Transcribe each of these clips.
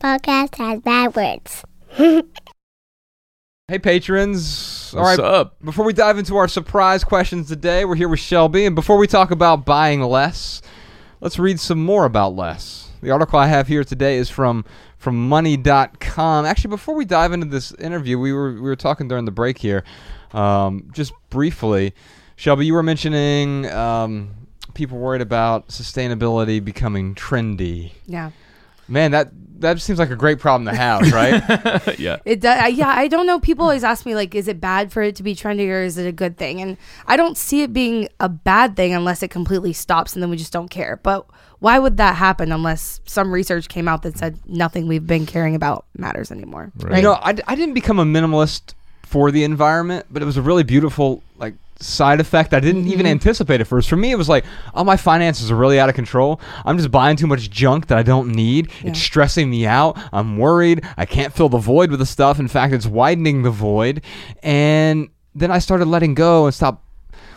podcast has bad words. Hey, patrons. All What's right. up? Before we dive into our surprise questions today, we're here with Shelby. And before we talk about buying less, let's read some more about less. The article I have here today is from from money.com. Actually, before we dive into this interview, we were we were talking during the break here, um, just briefly. Shelby, you were mentioning um, people worried about sustainability becoming trendy. Yeah. Man, that that seems like a great problem to have, right? yeah. It does. Yeah, I don't know. People always ask me like, is it bad for it to be trendy or is it a good thing? And I don't see it being a bad thing unless it completely stops and then we just don't care. But why would that happen unless some research came out that said nothing we've been caring about matters anymore? Right. You know, I, I didn't become a minimalist for the environment, but it was a really beautiful like side effect I didn't even mm-hmm. anticipate at first. For me, it was like, oh, my finances are really out of control. I'm just buying too much junk that I don't need. Yeah. It's stressing me out. I'm worried. I can't fill the void with the stuff. In fact, it's widening the void. And then I started letting go and stop.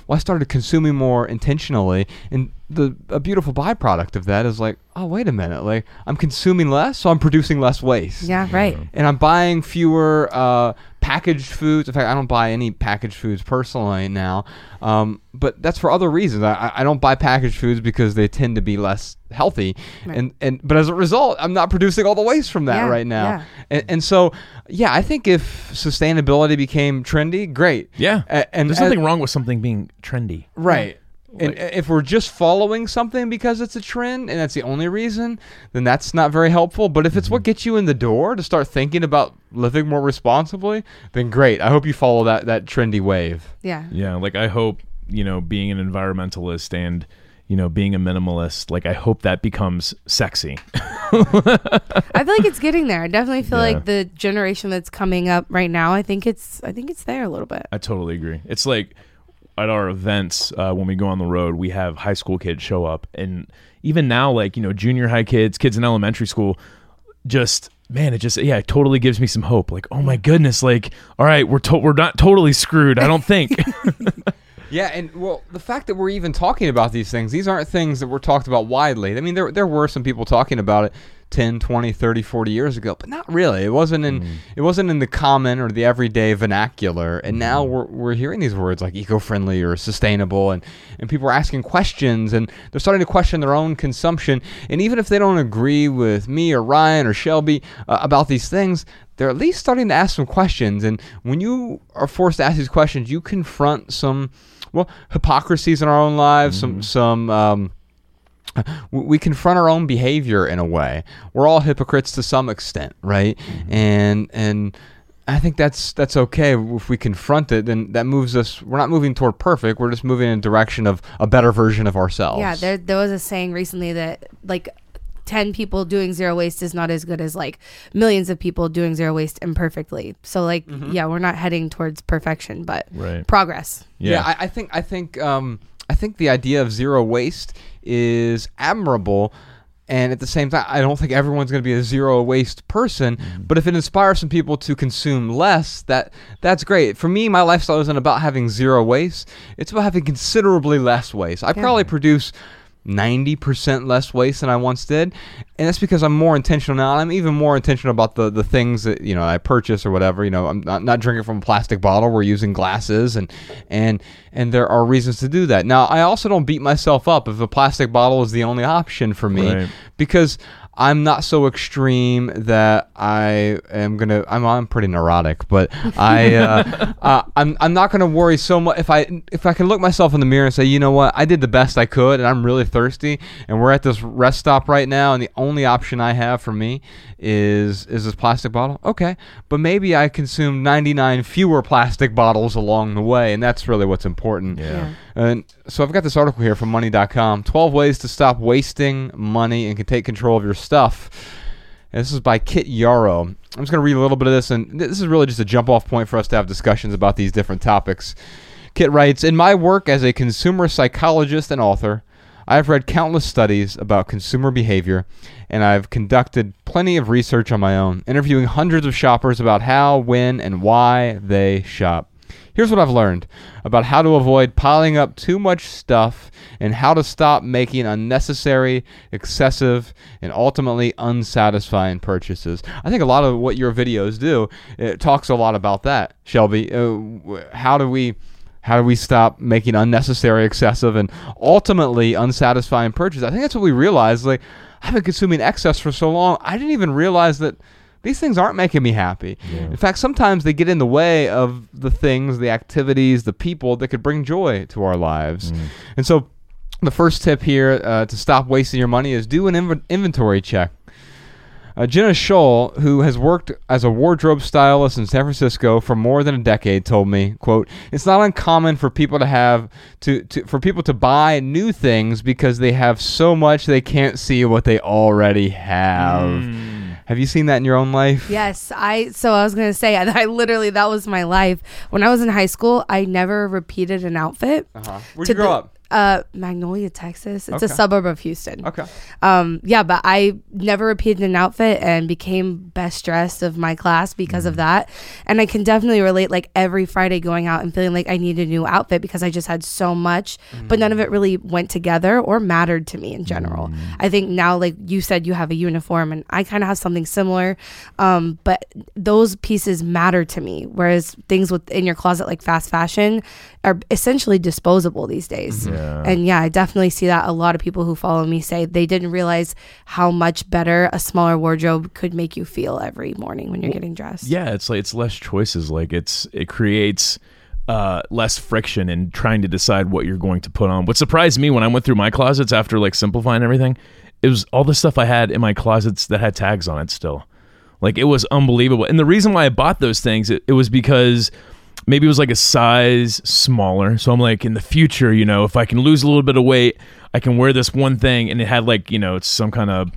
Well, I started consuming more intentionally, and the a beautiful byproduct of that is like, oh, wait a minute, like I'm consuming less, so I'm producing less waste Yeah, right. and I'm buying fewer uh, packaged foods. In fact, I don't buy any packaged foods personally now, um, but that's for other reasons. I, I- I don't buy packaged foods because they tend to be less healthy, Right. and and but as a result, I'm not producing all the waste from that Yeah, right now. yeah. And, and so, yeah, I think if sustainability became trendy, great. Yeah. A- and There's as- nothing wrong with something being trendy. Right. And Like- if we're just following something because it's a trend and that's the only reason, then that's not very helpful. But if it's what mm-hmm. gets you in the door to start thinking about living more responsibly, then great. I hope you follow that, that trendy wave. Yeah. Yeah. Like I hope, you know, being an environmentalist and, you know, being a minimalist, like I hope that becomes sexy. I feel like it's getting there. I definitely feel Yeah. like the generation that's coming up right now, I think it's I think it's there a little bit. I totally agree. It's like at our events uh, when we go on the road, we have high school kids show up, and even now, like you know, junior high kids, kids in elementary school, just man, it just yeah, it totally gives me some hope. Like, oh my goodness, like all right, we're to- we're not totally screwed. I don't think. Yeah, and well, the fact that we're even talking about these things, these aren't things that were talked about widely. I mean, there there were some people talking about it 10, 20, 30, 40 years ago, but not really. It wasn't in it wasn't in the common or the everyday vernacular. And now we're we're hearing these words like eco-friendly or sustainable and and people are asking questions and they're starting to question their own consumption. And even if they don't agree with me or Ryan or Shelby uh, about these things, they're at least starting to ask some questions. And when you are forced to ask these questions, you confront some well hypocrisies in our own lives, some some um, we confront our own behavior in a way. We're all hypocrites to some extent, right? And and I think that's that's okay if we confront it. Then that moves us. We're not moving toward perfect. We're just moving in a direction of a better version of ourselves. Yeah, there there was a saying recently that like 10 people doing zero waste is not as good as like millions of people doing zero waste imperfectly. So like yeah, we're not heading towards perfection, but right. progress. Yeah, I, I think I think um, I think the idea of zero waste is admirable. And at the same time, I don't think everyone's going to be a zero waste person. But if it inspires some people to consume less, that that's great. For me, my lifestyle isn't about having zero waste. It's about having considerably less waste. I probably produce 90% less waste than I once did. And that's because I'm more intentional now. I'm even more intentional about the, the things that, you know, I purchase or whatever. You know, I'm not, not drinking from a plastic bottle. We're using glasses and, and, and there are reasons to do that. Now, I also don't beat myself up if a plastic bottle is the only option for me Right. because I'm not so extreme that I am gonna. I'm I'm pretty neurotic, but I uh, uh, I'm I'm not gonna worry so much if I if I can look myself in the mirror and say, you know what, I did the best I could, and I'm really thirsty, and we're at this rest stop right now, and the only option I have for me is is this plastic bottle. Okay, but maybe I consume 99 fewer plastic bottles along the way, and that's really what's important. Yeah. And so I've got this article here from money.com 12 ways to stop wasting money and can take control of your stuff. And this is by Kit Yarrow. I'm just going to read a little bit of this, and this is really just a jump off point for us to have discussions about these different topics. Kit writes In my work as a consumer psychologist and author, I have read countless studies about consumer behavior, and I've conducted plenty of research on my own, interviewing hundreds of shoppers about how, when, and why they shop. Here's what I've learned about how to avoid piling up too much stuff and how to stop making unnecessary, excessive, and ultimately unsatisfying purchases. I think a lot of what your videos do it talks a lot about that, Shelby. Uh, how do we how do we stop making unnecessary, excessive, and ultimately unsatisfying purchases? I think that's what we realized. Like I've been consuming excess for so long, I didn't even realize that these things aren't making me happy. In fact, sometimes they get in the way of the things, the activities, the people that could bring joy to our lives. And so, the first tip here uh, to stop wasting your money is do an inv- inventory check. Uh, Jenna Scholl, who has worked as a wardrobe stylist in San Francisco for more than a decade, told me, "quote It's not uncommon for people to have to, to for people to buy new things because they have so much they can't see what they already have." Have you seen that in your own life? Yes, I. So I was gonna say, I, I literally that was my life when I was in high school. I never repeated an outfit. Uh-huh. Where'd to you grow the- up? Uh, Magnolia, Texas. It's Okay. a suburb of Houston. Okay. Um, yeah, but I never repeated an outfit and became best dressed of my class because Mm. of that. And I can definitely relate like every Friday going out and feeling like I need a new outfit because I just had so much, but none of Mm. it really went together or mattered to me in general. I think now, like you said, you have a uniform and I kind of have something similar. Um, but those pieces matter to me. Whereas things within your closet, like fast fashion, are essentially disposable these days. Yeah. And yeah, I definitely see that a lot of people who follow me say they didn't realize how much better a smaller wardrobe could make you feel every morning when you're getting dressed. Yeah, it's like it's less choices. Like it's it creates uh, less friction in trying to decide what you're going to put on. What surprised me when I went through my closets after like simplifying everything, it was all the stuff I had in my closets that had tags on it still. Like it was unbelievable. And the reason why I bought those things, it, it was because maybe it was like a size smaller. So I'm like, in the future, you know, if I can lose a little bit of weight, I can wear this one thing. And it had like, you know, it's some kind of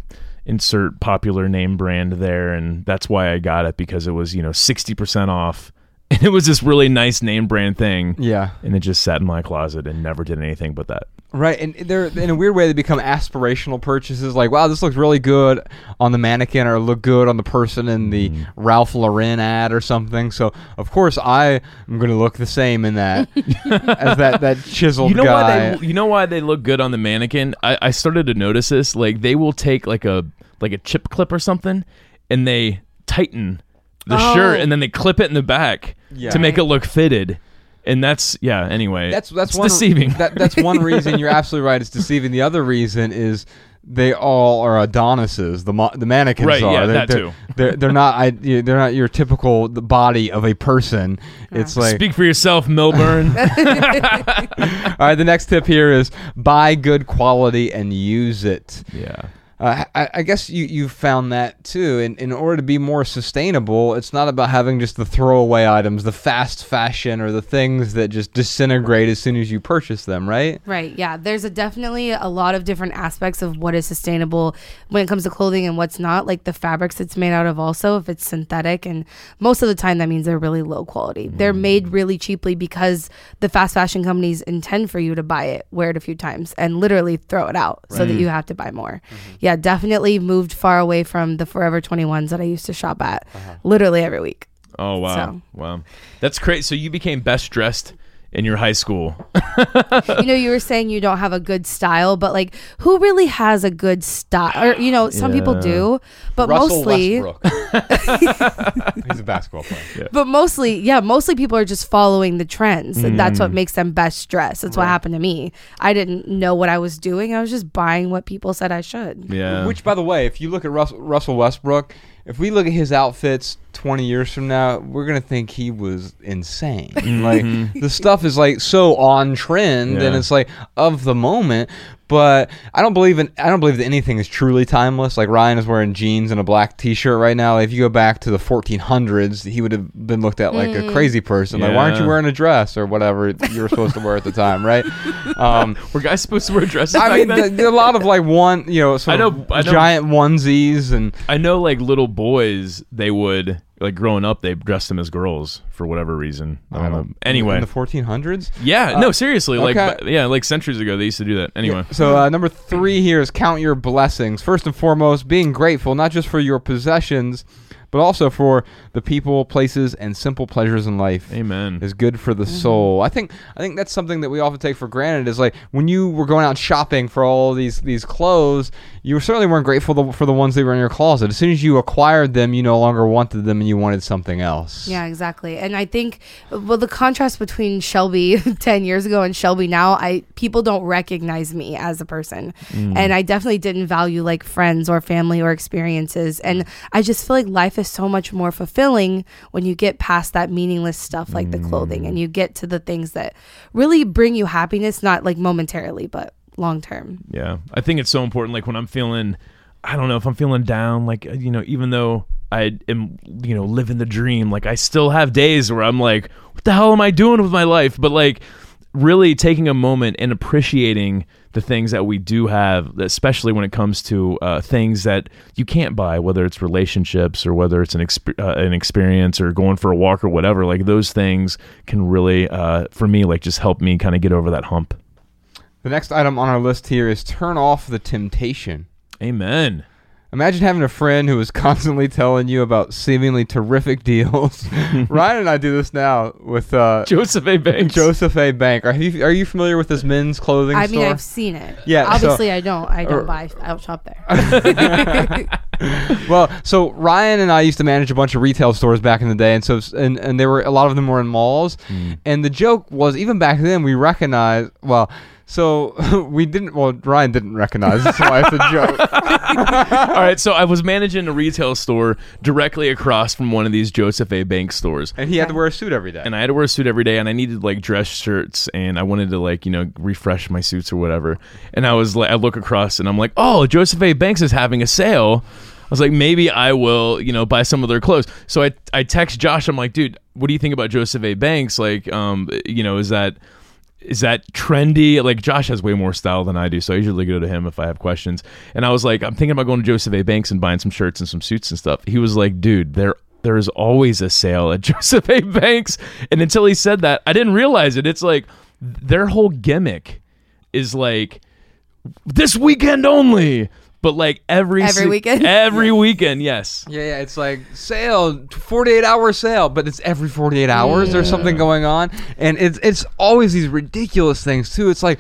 insert popular name brand there. And that's why I got it because it was, you know, 60% off. And it was this really nice name brand thing. Yeah. And it just sat in my closet and never did anything but that. Right, and they're in a weird way they become aspirational purchases. Like, wow, this looks really good on the mannequin, or look good on the person in the mm. Ralph Lauren ad or something. So, of course, I am going to look the same in that as that that chiseled you know guy. why they you know why they look good on the mannequin I, I started to notice this like they will take like a like a chip clip or something and they tighten the Oh. shirt and then they clip it in the back Yeah. to make it look fitted and that's yeah anyway that's that's it's one deceiving That, that's one reason. You're absolutely right. It's deceiving. The other reason is they all are Adonises. The mo- the mannequins Right, are. yeah, they're, that they're, too. They're they're not. I, they're not your typical the body of a person. It's like speak for yourself Millburn All right, the next tip here is buy good quality and use it. yeah Uh, I, I guess you you found that too. In in order to be more sustainable, it's not about having just the throwaway items, the fast fashion, or the things that just disintegrate as soon as you purchase them. Right? Right. Yeah. There's a definitely a lot of different aspects of what is sustainable when it comes to clothing and what's not. Like the fabrics it's made out of, also, if it's synthetic. And most of the time, that means they're really low quality. They're made really cheaply because the fast fashion companies intend for you to buy it, wear it a few times, and literally throw it out so that you have to buy more. Yeah. Yeah, definitely moved far away from the Forever 21s that I used to shop at uh-huh. literally every week. oh wow. So- wow. That's crazy so you became best dressed in your high school you know, you were saying you don't have a good style, but like, who really has a good style? Or you know, some people do, but Russell mostly, He's a basketball player. but mostly, yeah, mostly people are just following the trends, and that's Mm. what makes them best dressed. That's what happened to me. I didn't know what I was doing. I was just buying what people said I should. yeah Which, by the way, if you look at Russell, Russell Westbrook, if we look at his outfits 20 years from now, we're gonna think he was insane. Like mm-hmm. the stuff is like so on trend, and it's like of the moment. But I don't believe in. I don't believe that anything is truly timeless. Like Ryan is wearing jeans and a black T-shirt right now. If you go back to the 1400s, he would have been looked at like a mm. crazy person. Like, why aren't you wearing a dress or whatever you were supposed to wear at the time, right? Um, were guys supposed to wear dresses I back mean, then? the, the- a lot of like one, you know, sort I know- of I know- giant onesies and I know like little boys they would like growing up they dressed them as girls for whatever reason. I don't um, know. Anyway, in the 1400s. yeah, no, uh, seriously, like okay. but- yeah, like centuries ago they used to do that. Anyway, So uh, number three here is count your blessings. First and foremost, being grateful not just for your possessions, but but also for the people, places, and simple pleasures in life. Amen. Is good for the mm-hmm. soul. I think I think that's something that we often take for granted. Is like when you were going out shopping for all these these clothes, you certainly weren't grateful for the ones that were in your closet. As soon as you acquired them, you no longer wanted them and you wanted something else. Yeah, exactly. And I think well the contrast between Shelby 10 years ago and Shelby now, I people don't recognize me as a person. Mm. And I definitely didn't value like friends or family or experiences. And mm. I just feel like life is so much more fulfilling when you get past that meaningless stuff like the clothing and mm. you get to the things that really bring you happiness, not like momentarily, but long term. Yeah. I think it's so important. Like when I'm feeling, I don't know, if I'm feeling down, like, uh, you know, even though I am, you know, living the dream, like I still have days where I'm like, what the hell am I doing with my life? But like, really taking a moment and appreciating the things that we do have, especially when it comes to uh, things that you can't buy, whether it's relationships or whether it's an exp- uh, an experience or going for a walk or whatever. Like those things can really, uh, for me, like just help me kind of get over that hump. The next item on our list here is turn off the temptation. Amen. Imagine having a friend who is constantly telling you about seemingly terrific deals. Ryan and I do this now with uh, Joseph A. Bank. Joseph A. Bank. Are you are you familiar with this men's clothing I mean, store? I've seen it. Yeah, so- Obviously, I don't. I don't or- buy. I don't shop there. well, so Ryan and I used to manage a bunch of retail stores back in the day, and so and and there were a lot of them were in malls, and the joke was even back then we recognized well. So we didn't. Well, Ryan didn't recognize. That's why it's a joke. All right, so I was managing a retail store directly across from one of these Joseph A. Banks stores. And he had to wear a suit every day. And I had to wear a suit every day, and I needed like dress shirts, and I wanted to like you know refresh my suits or whatever. And I was like, I look across, and I'm like, oh, Joseph A. Banks is having a sale. I was like, maybe I will, you know, buy some of their clothes. So I I text Josh. I'm like, dude, what do you think about Joseph A. Banks? Like, um, you know, is that is that trendy? Like Josh has way more style than I do, so I usually go to him if I have questions. And I was like, I'm thinking about going to Joseph A. Banks and buying some shirts and some suits and stuff. He was like, dude, there there is always a sale at Joseph A. Banks. And until he said that, I didn't realize it. It's like their whole gimmick is like this weekend only. But like every Every si- weekend? every weekend, yes. Yeah, yeah, it's like sale, 48 hour sale, but it's every 48 hours there's something going on, and it's it's always these ridiculous things too. It's like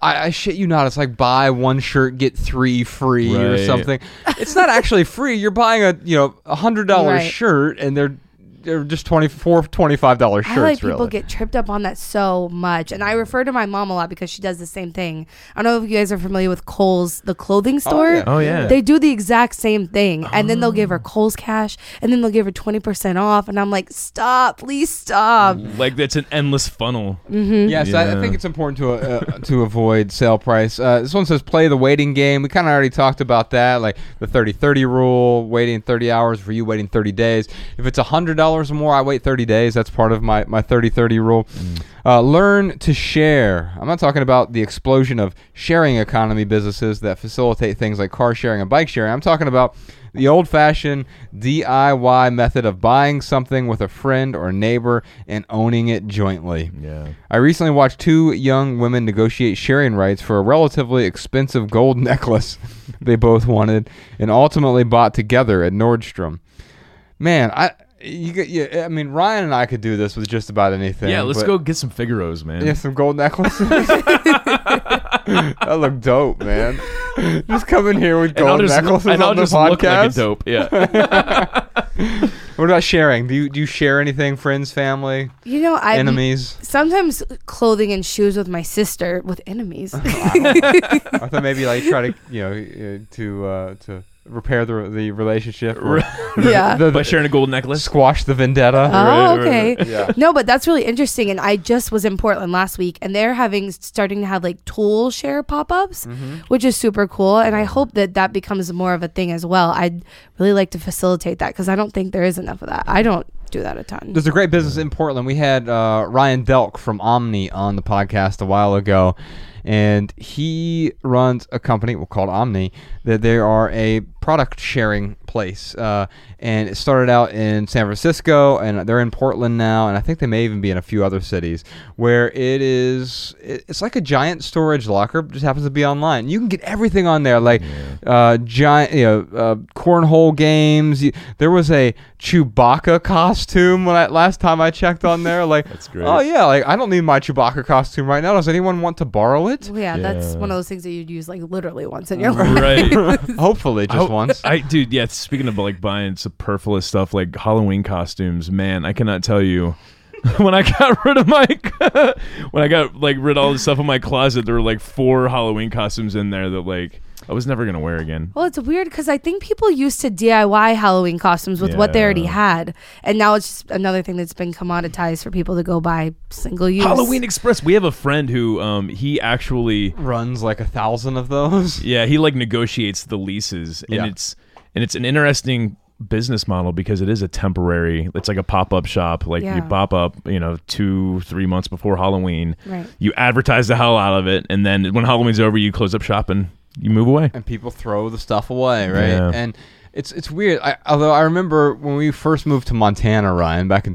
I, I shit you not, it's like buy one shirt get three free or something. It's not actually free. You're buying a you know a hundred dollar Right. shirt, and they're they're just 24 25 dollar shirts. I like people really. get tripped up on that so much, and I refer to my mom a lot because she does the same thing. I don't know if you guys are familiar with Kohl's, the clothing store. yeah. Oh yeah. They do the exact same thing, and then they'll give her Kohl's cash, and then they'll give her twenty percent off, and I'm like, stop, please stop. like that's an endless funnel. Yes, I, I think it's important to uh, to avoid sale price. Uh, this one says play the waiting game. We kind of already talked about that, like the 30-30 rule, waiting 30 hours for you, waiting 30 days. If it's $100 or more, I wait 30 days. That's part of my, my 30-30 rule. Uh, learn to share. I'm not talking about the explosion of sharing economy businesses that facilitate things like car sharing and bike sharing. I'm talking about the old fashioned DIY method of buying something with a friend or neighbor and owning it jointly. Yeah. I recently watched two young women negotiate sharing rights for a relatively expensive gold necklace they both wanted and ultimately bought together at Nordstrom. Man, I you get yeah, I mean Ryan and I could do this with just about anything. Yeah, let's but- go get some Figaro's, man. Yeah, some gold necklaces. that look dope, man. Just come in here with and I'll gold just, necklaces and I'll on the just look like a podcast. dope. Yeah. what about sharing? Do you do you share anything? Friends, family, You know, I enemies? sometimes clothing and shoes with my sister with enemies. I thought maybe like try to you know uh, to uh, to repair the the relationship. or yeah. the- By sharing a gold necklace. squash the vendetta. Oh, Right, right, okay. right. Yeah. No, but that's really interesting. And I just was in Portland last week, and they're having starting to have like tool share pop ups, Mm-hmm. which is super cool. And I hope that that becomes more of a thing as well. I'd really like to facilitate that because I don't think there is enough of that. I don't do that a ton. There's a great business in Portland. We had uh, Ryan Delk from Omni on the podcast a while ago, and he runs a company well, called Omni that they are a product sharing place, uh, and it started out in San Francisco, and they're in Portland now, and I think they may even be in a few other cities where it is. It's like a giant storage locker, just happens to be online. You can get everything on there, like uh, giant, you know, uh, cornhole games. You, there was a Chewbacca costume when I, last time I checked on there. Like, That's great. oh yeah, like I don't need my Chewbacca costume right now. Does anyone want to borrow it? Well, yeah, that's one of those things that you'd use like literally once in your life. right. Hopefully, just I- I dude, yeah. Speaking of like buying superfluous stuff like Halloween costumes, man, I cannot tell you. when I got rid of my, when I got like rid of all the stuff in my closet, there were like four Halloween costumes in there that like I was never gonna wear again. Well, it's weird because I think people used to DIY Halloween costumes with what they already Yeah. had, and now it's just another thing that's been commoditized for people to go buy single use. Halloween Express. We have a friend who, um, he actually, Runs like a thousand of those. yeah, he like negotiates the leases, and Yeah. it's and it's an interesting business model because it is a temporary. It's like a pop up shop. Like Yeah. you pop up, you know, two three months before Halloween. Right. You advertise the hell out of it, and then when Halloween's over, you close up shop and you move away. and people throw the stuff away, right? Yeah. And it's it's weird. I, although I remember when we first moved to Montana, Ryan, back in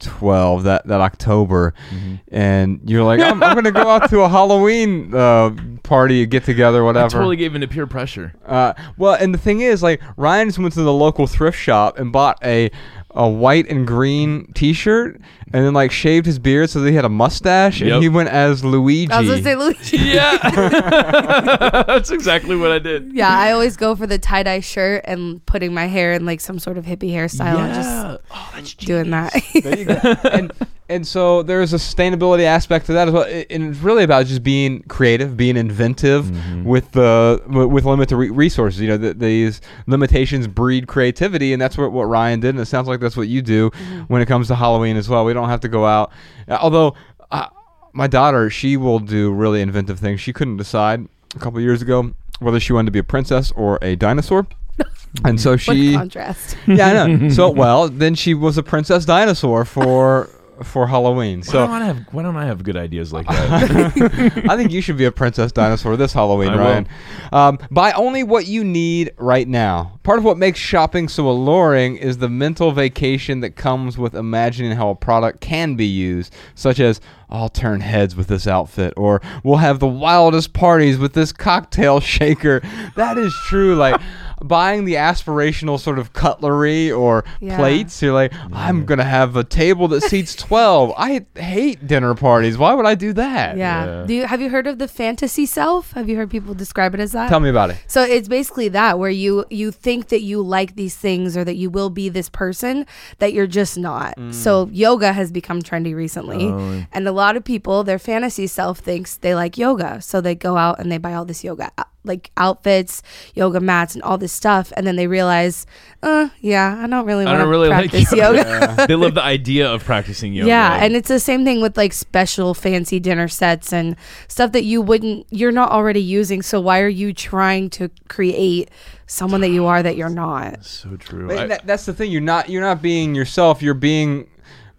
2012, that that October, Mm-hmm. and you're like, I'm, I'm going to go out to a Halloween uh, party, get together, whatever I totally gave into peer pressure. Uh, well, and the thing is, like Ryan just went to the local thrift shop and bought a a white and green T-shirt, and then like shaved his beard so that he had a mustache, Yep. and he went as Luigi. I was gonna say Luigi. Yeah, that's exactly what I did. Yeah, I always go for the tie dye shirt and putting my hair in like some sort of hippie hairstyle and just oh, that's doing that. There you go. and and so there's a sustainability aspect to that as well. And it's really about just being creative, being inventive Mm-hmm. with the with with limited resources. You know, th these limitations breed creativity, and that's what what Ryan did. And it sounds like that's what you do when it comes to Halloween as well. We don't have to go out, Uh, although. Uh, my daughter, she will do really inventive things. She couldn't decide a couple years ago whether she wanted to be a princess or a dinosaur. And so what she contrast. yeah, I know. So well, then she was a princess dinosaur for for Halloween. why, So don't I have, why don't I have good ideas like that? I think you should be a princess dinosaur this Halloween, I. Ryan. Um, buy only what you need right now. Part of what makes shopping so alluring is the mental vacation that comes with imagining how a product can be used, such as I'll turn heads with this outfit, or we'll have the wildest parties with this cocktail shaker. That is true. Like buying the aspirational sort of cutlery or Yeah. plates, you're like, I'm gonna have a table that seats twelve. I hate dinner parties. Why would I do that? Yeah. Yeah. Do you have you heard of the fantasy self? Have you heard people describe it as that? Tell me about it. So it's basically that where you you think that you like these things or that you will be this person that you're just not. Mm. So yoga has become trendy recently, Oh. and a lot of people their fantasy self thinks they like yoga, so they go out and they buy all this yoga like outfits, yoga mats, and all this stuff, and then they realize, uh, yeah, I don't really want to don't really like practice yoga. yoga. they love the idea of practicing yoga. Yeah, and it's the same thing with like special fancy dinner sets and stuff that you wouldn't you're not already using. So why are you trying to create someone that you are that you're not? so true. But I- that, that's the thing. You're not. You're not being yourself. You're being.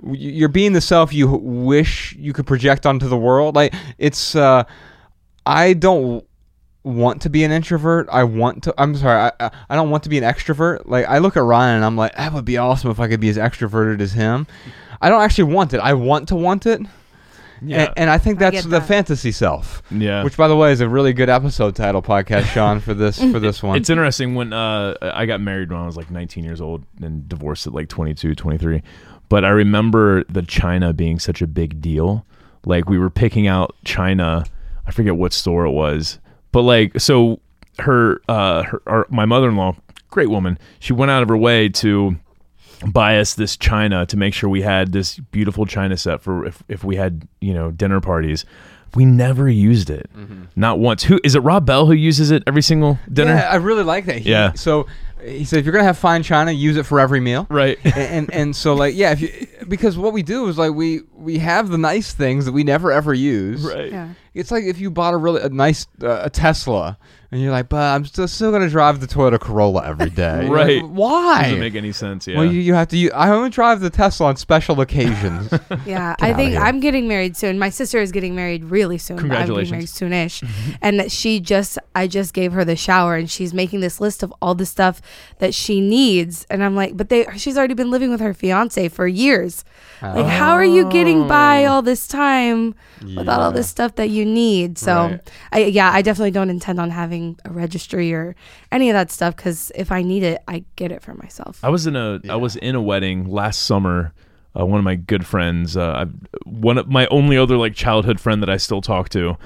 You're being the self you wish you could project onto the world. Like it's. Uh, I don't want to be an introvert. I want to. I'm sorry. I, I I don't want to be an extrovert. Like I look at Ryan and I'm like, that would be awesome if I could be as extroverted as him. I don't actually want it. I want to want it. yeah, And, and I think that's get the that. fantasy self. yeah. Which, by the way, is a really good episode title podcast, Shawn, for this for this one. It's interesting when uh, I got married when I was like 19 years old and divorced at like 22, 23. But I remember the China being such a big deal. Like we were picking out China. I forget what store it was, but like so her uh her our, my mother-in-law, great woman. She went out of her way to buy us this china to make sure we had this beautiful china set for if, if we had you know dinner parties we never used it not once who is it rob bell who uses it every single dinner Yeah, I really like that. He, Yeah. So he said, if you're gonna have fine china, use it for every meal. right and, and and so like yeah, if you because what we do is like we we have the nice things that we never ever use. right Yeah. It's like if you bought a really a nice uh, a Tesla and you're like, but I'm still still gonna drive the Toyota Corolla every day. Right. Like, Why? Doesn't make any sense. Yeah. Well, you, you have to. You, I only drive the Tesla on special occasions. Yeah, Get I think. I'm getting married soon. My sister is getting married really soon. but I'm getting married soonish, and that she just I just gave her the shower, and she's making this list of all the stuff that she needs, and I'm like, but they she's already been living with her fiance for years. Like, how are you getting by all this time without all this stuff that you need? So, Right. I yeah, I definitely don't intend on having a registry or any of that stuff because if I need it, I get it for myself. I was in a I was in a wedding last summer. Uh, one of my good friends, uh, I- one of my only other like childhood friend that I still talk to.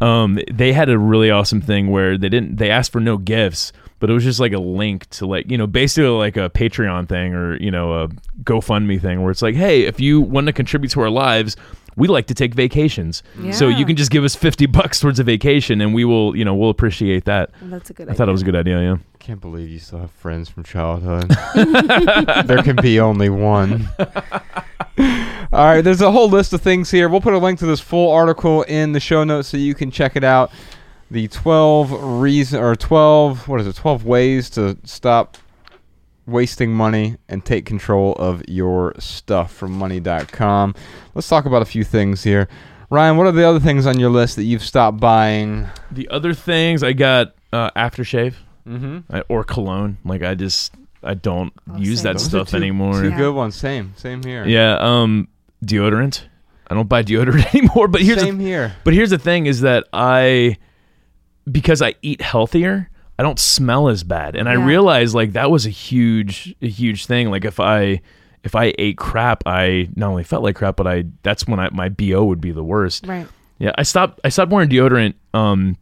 Um, they had a really awesome thing where they didn't they asked for no gifts, but it was just like a link to like you know basically like a Patreon thing or you know a GoFundMe thing where it's like, hey, if you want to contribute to our lives. We like to take vacations, so you can just give us fifty bucks towards a vacation, and we will, you know, we'll appreciate that. That's a good. Idea. I thought it was a good idea. Yeah. Can't believe you still have friends from childhood. there can be only one. All right, there's a whole list of things here. We'll put a link to this full article in the show notes so you can check it out. The 12 reason or 12 what is it? 12 ways to stop wasting money and take control of your stuff from money.com. Let's talk about a few things here. Ryan, what are the other things on your list that you've stopped buying? The other things I got uh, aftershave. Mm-hmm. I, or cologne. Like I just I don't Oh, use same. that Those stuff anymore. Two Yeah. good ones. Same. Same here. Yeah, um deodorant. I don't buy deodorant anymore, but here's Same the, here. but here's the thing is that I because I eat healthier, I don't smell as bad. And I realized like that was a huge a huge thing. Like if I if I ate crap, I not only felt like crap, but I that's when I, my BO would be the worst. right. Yeah, I stopped. I stopped wearing deodorant um,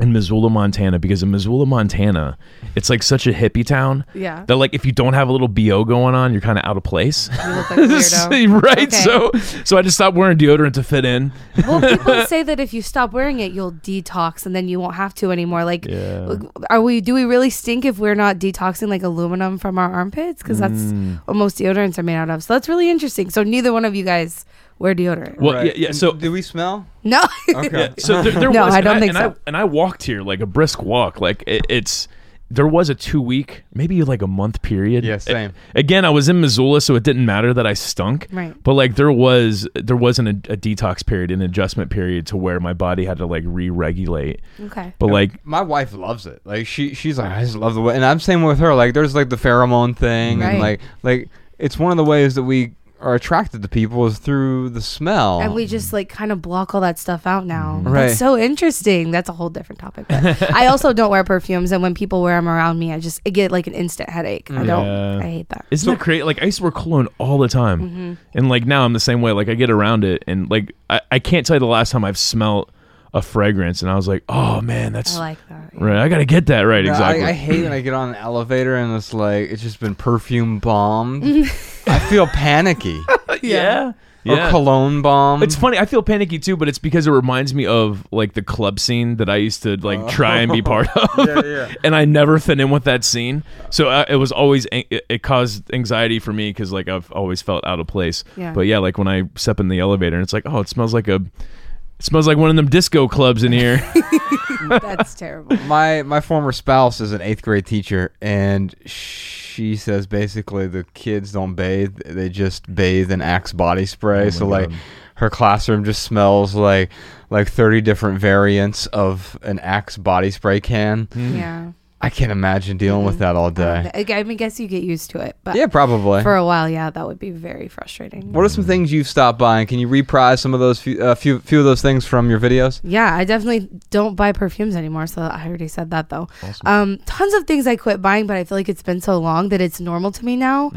in Missoula, Montana, because in Missoula, Montana, it's like such a hippie town Yeah. that like if you don't have a little bo going on, you're kind of out of place. You look like a weirdo. right. Okay. So so I just stopped wearing deodorant to fit in. well, people say that if you stop wearing it, you'll detox, and then you won't have to anymore. Like, Yeah. are we? Do we really stink if we're not detoxing like aluminum from our armpits? Because that's Mm. what most deodorants are made out of. So that's really interesting. So neither one of you guys wear deodorant. Well, yeah, yeah. So do we smell? no. Okay. so there, there No, was, I don't think and so. I, and I walked here like a brisk walk. Like it, it's there was a two week, maybe like a month period. Yeah, same. A- again, I was in Missoula, so it didn't matter that I stunk. Right. But like there was there wasn't a, a detox period, an adjustment period to where my body had to like re-regulate. okay. But like My wife loves it. Like she, she's like, I just love the way, and I'm same with her. Like there's like the pheromone thing, and like, like it's one of the ways that we are attracted to people is through the smell. And we just like kind of block all that stuff out now. Right. That's so interesting. That's a whole different topic. But I also don't wear perfumes, and when people wear them around me, I just I get like an instant headache. I don't. Yeah. I hate that. isn't that crazy? Like I used to wear cologne all the time, Mm-hmm. and like now I'm the same way. Like I get around it, and like I, I can't tell you the last time I've smelt a fragrance, and I was like, oh man, that's I like that. yeah. right. I gotta get that right. Yeah, exactly. I, I hate when I get on an elevator and it's like it's just been perfume bombed. I feel panicky. yeah. Or Yeah. cologne bomb. It's funny. I feel panicky too, but it's because it reminds me of like the club scene that I used to like try and be part of. Yeah, yeah. and I never fit in with that scene. So uh, it was always it, it caused anxiety for me because like I've always felt out of place. Yeah. But yeah, like when I step in the elevator and it's like, oh, it smells like a, it smells like one of them disco clubs in here. That's terrible. my my former spouse is an eighth grade teacher, and she says basically the kids don't bathe; they just bathe in Axe body spray. Oh so my like, her classroom just smells like like thirty different variants of an Axe body spray can. Yeah. I can't imagine dealing with that all day. know. I mean, guess you get used to it, but Yeah, probably. for a while, yeah, that would be very frustrating. what are some things you've stopped buying? Can you reprise some of those few, uh, few few of those things from your videos? Yeah, I definitely don't buy perfumes anymore. So I already said that though. Um, tons of things I quit buying, but I feel like it's been so long that it's normal to me now.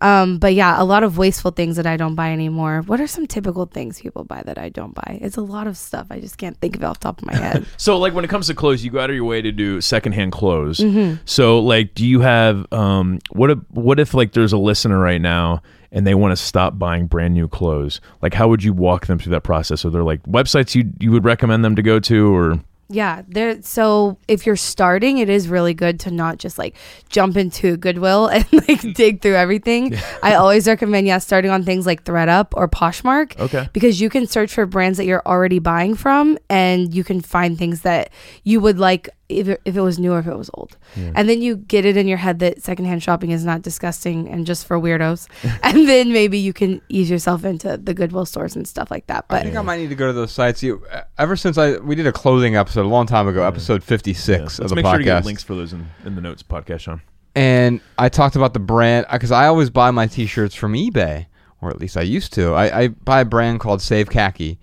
Um, but yeah, a lot of wasteful things that I don't buy anymore. What are some typical things people buy that I don't buy? It's a lot of stuff. I just can't think of it off the top of my head. so like when it comes to clothes, you go out of your way to do secondhand clothes. Mm-hmm. So like, do you have um what if what if like there's a listener right now and they want to stop buying brand new clothes? Like, how would you walk them through that process? Are there like websites you you would recommend them to go to or Yeah, there. So if you're starting, it is really good to not just like jump into Goodwill and like dig through everything. I always recommend yeah starting on things like thredUP or Poshmark. Okay. Because you can search for brands that you're already buying from, and you can find things that you would like if it, if it was new or if it was old. And then you get it in your head that secondhand shopping is not disgusting and just for weirdos. and then maybe you can ease yourself into the Goodwill stores and stuff like that. But I But think I might need to go to those sites. You, ever since I we did a clothing episode a long time ago, episode 56 Yeah. six Let's of the make sure to get podcast, links for those in, in the notes podcast, Shawn. and I talked about the brand uh, because I always buy my T-shirts from eBay, or at least I used to. I, I buy a brand called Save Khaki,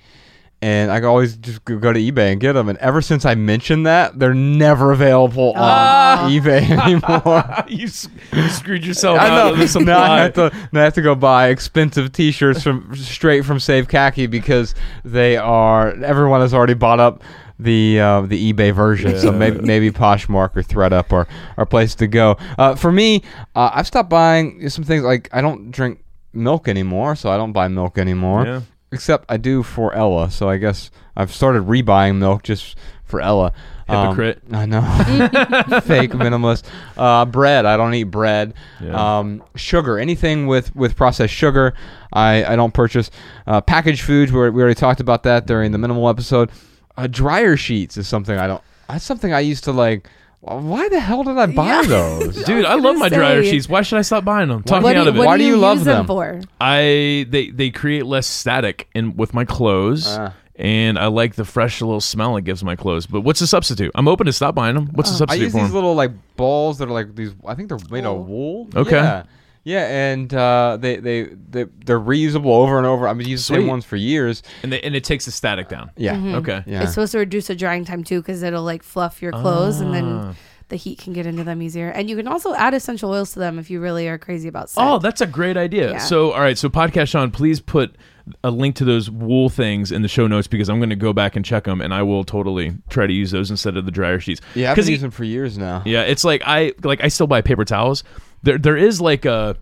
and I always just go to eBay and get them. And ever since I mentioned that, they're never available on eBay anymore. you, you screwed yourself I know. now I have to now I have to go buy expensive T-shirts from straight from Save Khaki because they are everyone has already bought up the uh, the eBay version. So maybe maybe Poshmark or thredUP are are place to go. Uh, for me, uh, I've stopped buying some things like I don't drink milk anymore, so I don't buy milk anymore. Yeah. Except I do for Ella, so I guess I've started rebuying milk just for Ella. Um, Hypocrite. I know. Fake minimalist. Uh, bread. I don't eat bread. Yeah. Um, sugar. Anything with, with processed sugar, I, I don't purchase. Uh, packaged foods. We, we already talked about that during the minimal episode. Uh, dryer sheets is something I don't. That's something I used to like. Why the hell did I buy those? Dude, I, was love gonna my dryer say- sheets. Why should I stop buying them? Talk what me do, out of it. what Why do you love use them? for? I they they create less static in with my clothes. Ah. And I like the fresh little smell it gives my clothes. But what's the substitute? I'm open to stop buying them. What's the I substitute use for these them? little like balls that are like these. I think they're made of wool. Okay. Yeah. Yeah, and uh, they, they they they're reusable over and over. I've been using the same Sweet. ones for years. and, they, and it takes the static down. Yeah. Okay. Yeah. It's supposed to reduce the drying time too, because it'll like fluff your clothes, and Ah. then the heat can get into them easier. And you can also add essential oils to them if you really are crazy about scent. Oh, that's a great idea. Yeah. So, all right. So, podcast Shawn, please put a link to those wool things in the show notes because I'm going to go back and check them, and I will totally try to use those instead of the dryer sheets. Yeah, I've 'Cause been he- using them for years now. Yeah, it's like I like I still buy paper towels. There there is like a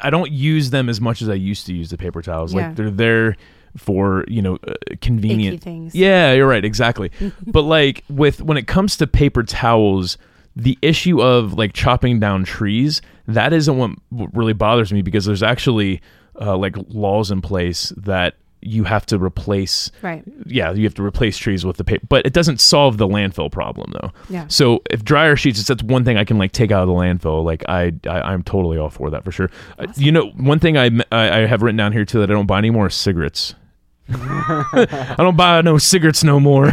I don't use them as much as I used to use the paper towels. Yeah. Like they're there for, you know, uh, convenient Icky things. Yeah, you're right, exactly. but like with when it comes to paper towels, the issue of like chopping down trees, that isn't what really bothers me because there's actually uh, like laws in place that you have to replace Right. yeah, you have to replace trees with the paper, but it doesn't solve the landfill problem though. Yeah. So if dryer sheets, it's that's one thing I can like take out of the landfill. Like I, I I'm totally all for that for sure. Uh, you know, one thing I, I I have written down here too that I don't buy anymore is cigarettes. I don't buy no cigarettes no more.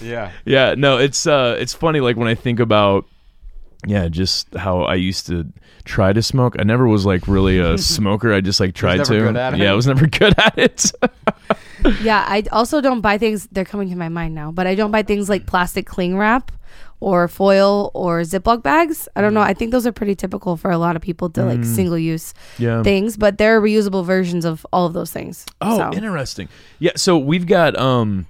Yeah. yeah, no, it's uh, it's funny. Like when I think about, yeah, just how I used to try to smoke. I never was like really a smoker. I just like tried never to. good at it? Yeah, I was never good at it. Yeah, I also don't buy things. They're coming to my mind now, but I don't buy things like plastic cling wrap or foil or Ziploc bags. I don't know. I think those are pretty typical for a lot of people to like single use yeah. things, but there are reusable versions of all of those things. Oh, So- interesting. Yeah, so we've got um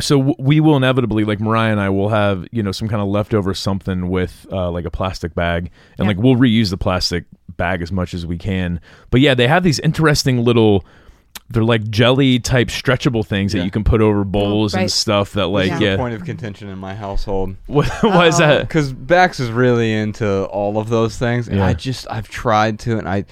so we will inevitably like Mariah and I will have, you know, some kind of leftover something with uh like a plastic bag and Yeah. like we'll reuse the plastic bag as much as we can. But yeah, they have these interesting little they're like jelly type stretchable things Yeah. that you can put over bowls and right. stuff that like Yeah. yeah. Point of contention in my household. What, why is that? Because Bex is really into all of those things, and Yeah. I just I've tried to, and I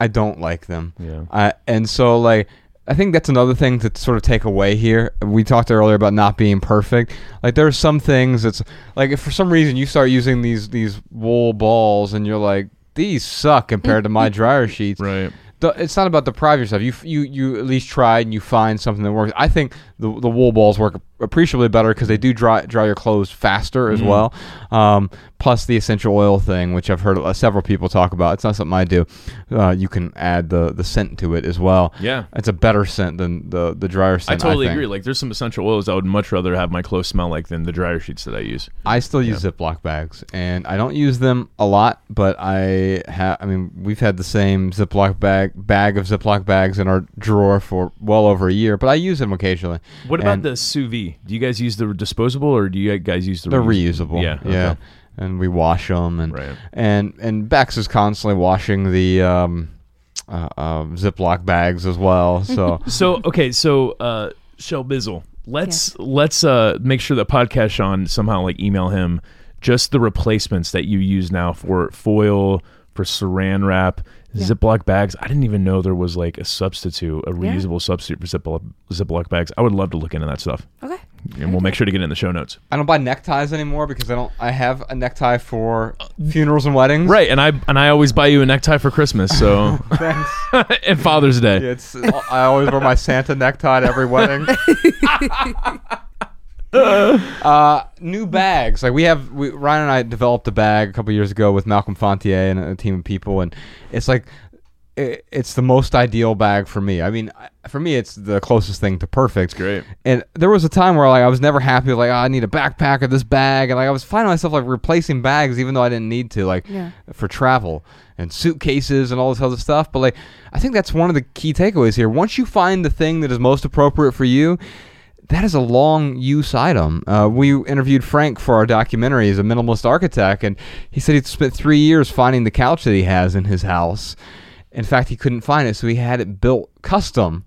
I don't like them. Yeah. I and so like I think that's another thing to sort of take away here. We talked earlier about not being perfect. Like there are some things that's like if for some reason you start using these these wool balls and you're like these suck compared to my dryer sheets. Right. the- it's not about deprive yourself. You f- you you at least try and you find something that works. I think the the wool balls work appreciably better because they do dry dry your clothes faster Mm-hmm. as well. Um, plus the essential oil thing, which I've heard uh, several people talk about. It's not something I do. Uh, you can add the the scent to it as well. Yeah. It's a better scent than the the dryer scent. I totally think. agree. Like there's some essential oils I would much rather have my clothes smell like than the dryer sheets that I use. I still use Ziploc bags, and I don't use them a lot, but I have. I mean, we've had the same Ziploc bag bag of Ziploc bags in our drawer for well over a year, but I use them occasionally. What about And the sous vide? Do you guys use the disposable or do you guys use the They're reusable? reusable. Yeah. yeah. And we wash them, and Right. and and Bex is constantly washing the um, uh, uh, Ziploc bags as well. So So okay, so uh, Shelbizleee. Let's let's uh make sure that podcast Shawn somehow like email him just the replacements that you use now for foil for saran wrap Yeah. Ziploc bags. I didn't even know there was like a substitute, a Yeah. reusable substitute for Ziploc, Ziploc bags. I would love to look into that stuff, Okay. and we'll make sure to get it in the show notes. I don't buy neckties anymore because I don't. I have a necktie for uh, funerals and weddings. Right, and I and I always buy you a necktie for Christmas, so Thanks. and Father's Day. It's. I always wear my Santa necktie to every wedding. uh, new bags. Like we have, we, Ryan and I developed a bag a couple years ago with Malcolm Fontier and a team of people, and it's like. It, it's the most ideal bag for me. I mean, for me, it's the closest thing to perfect. It's great. And there was a time where like I was never happy. Like oh, I need a backpack or this bag, and like I was finding myself like replacing bags even though I didn't need to, like Yeah. for travel and suitcases and all this other stuff. But like I think that's one of the key takeaways here. Once you find the thing that is most appropriate for you, that is a long use item. Uh, we interviewed Frank for our documentary. He's a minimalist architect, and he said he spent three years finding the couch that he has in his house. In fact, he couldn't find it, so he had it built custom.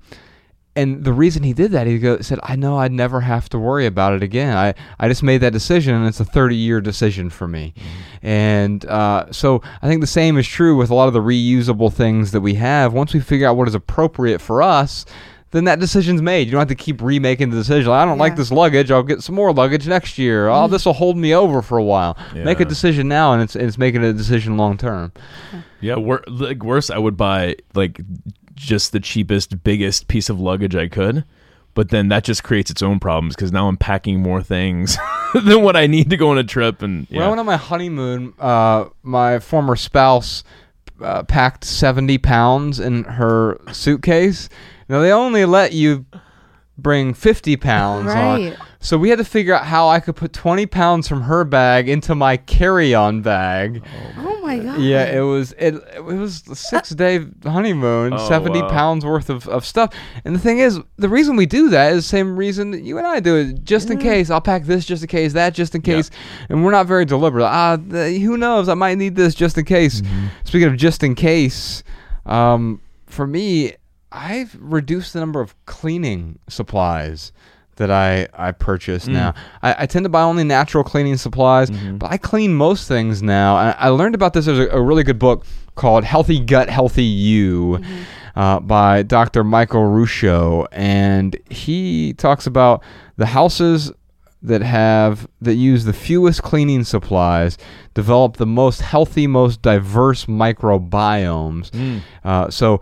And the reason he did that, he go, said, I know I'd never have to worry about it again. I, I just made that decision, and it's a 30 year decision for me. And uh, so I think the same is true with a lot of the reusable things that we have. Once we figure out what is appropriate for us, then that decision's made. You don't have to keep remaking the decision. I don't like this luggage. I'll get some more luggage next year. Oh, this will hold me over for a while. Make a decision now, and it's, it's making a decision long term. Yeah, wor- like worse, I would buy like just the cheapest, biggest piece of luggage I could. But then that just creates its own problems because now I'm packing more things than what I need to go on a trip. And yeah. When I went on my honeymoon, uh, my former spouse uh, packed 70 pounds in her suitcase. Now, they only let you bring 50 pounds Right. on. So we had to figure out how I could put 20 pounds from her bag into my carry-on bag. Oh my god. Yeah, it was it, it was a six day honeymoon, seventy wow. pounds worth of, of stuff. And the thing is, the reason we do that is the same reason that you and I do it. Just in case, I'll pack this just in case, that just in Yeah. case, and we're not very deliberate. Ah, th- who knows? I might need this just in case. Mm-hmm. Speaking of just in case, um, for me, I've reduced the number of cleaning supplies that I, I purchase now. I, I tend to buy only natural cleaning supplies, but I clean most things now. And I learned about this. There's a, a really good book called Healthy Gut, Healthy You uh, by Dr. Michael Ruscio. And he talks about the houses that have that use the fewest cleaning supplies develop the most healthy, most diverse microbiomes. Uh, so,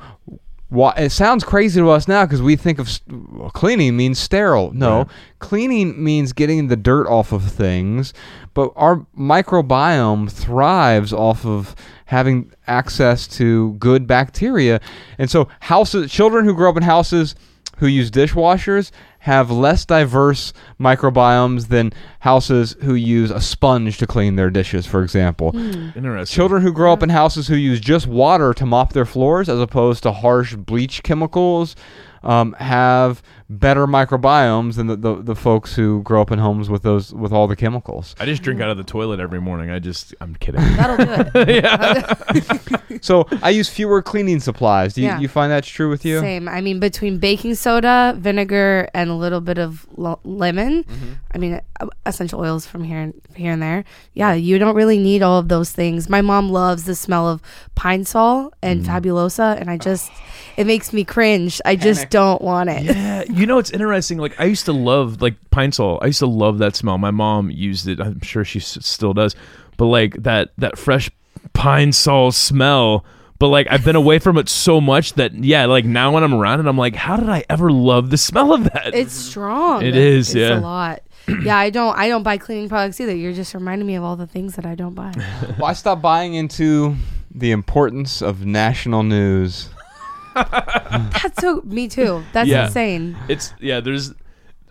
why, it sounds crazy to us now because we think of well, cleaning means sterile. No, Right. cleaning means getting the dirt off of things, but our microbiome thrives off of having access to good bacteria. And so, houses, children who grow up in houses who use dishwashers have less diverse microbiomes than houses who use a sponge to clean their dishes, for example. interesting. Children who grow up in houses who use just water to mop their floors as opposed to harsh bleach chemicals um, have better microbiomes than the, the, the folks who grow up in homes with those with all the chemicals. I just drink out of the toilet every morning. I just, I'm kidding. That'll do it. So I use fewer cleaning supplies. Do you, Yeah. you find that's true with you? Same. I mean, between baking soda, vinegar, and a little bit of lo- lemon. Mm-hmm. I mean, essential oils from here and here and there. Yeah, you don't really need all of those things. My mom loves the smell of Pine-Sol and Mm. Fabuloso, and I just it makes me cringe. I just don't want it. yeah, you know it's interesting. Like I used to love like Pine-Sol. I used to love that smell. My mom used it. I'm sure she s- still does. But like that that fresh Pine-Sol smell. But like I've been away from it so much that yeah, like now when I'm around it, I'm like, how did I ever love the smell of that? It's strong. It is, It's yeah. a lot. yeah, I don't. I don't buy cleaning products either. You're just reminding me of all the things that I don't buy. Well, I stopped buying into the importance of national news. That's so. Me too. That's Yeah. insane. it's yeah there's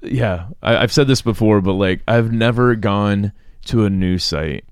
yeah I, i've said this before but like i've never gone to a news site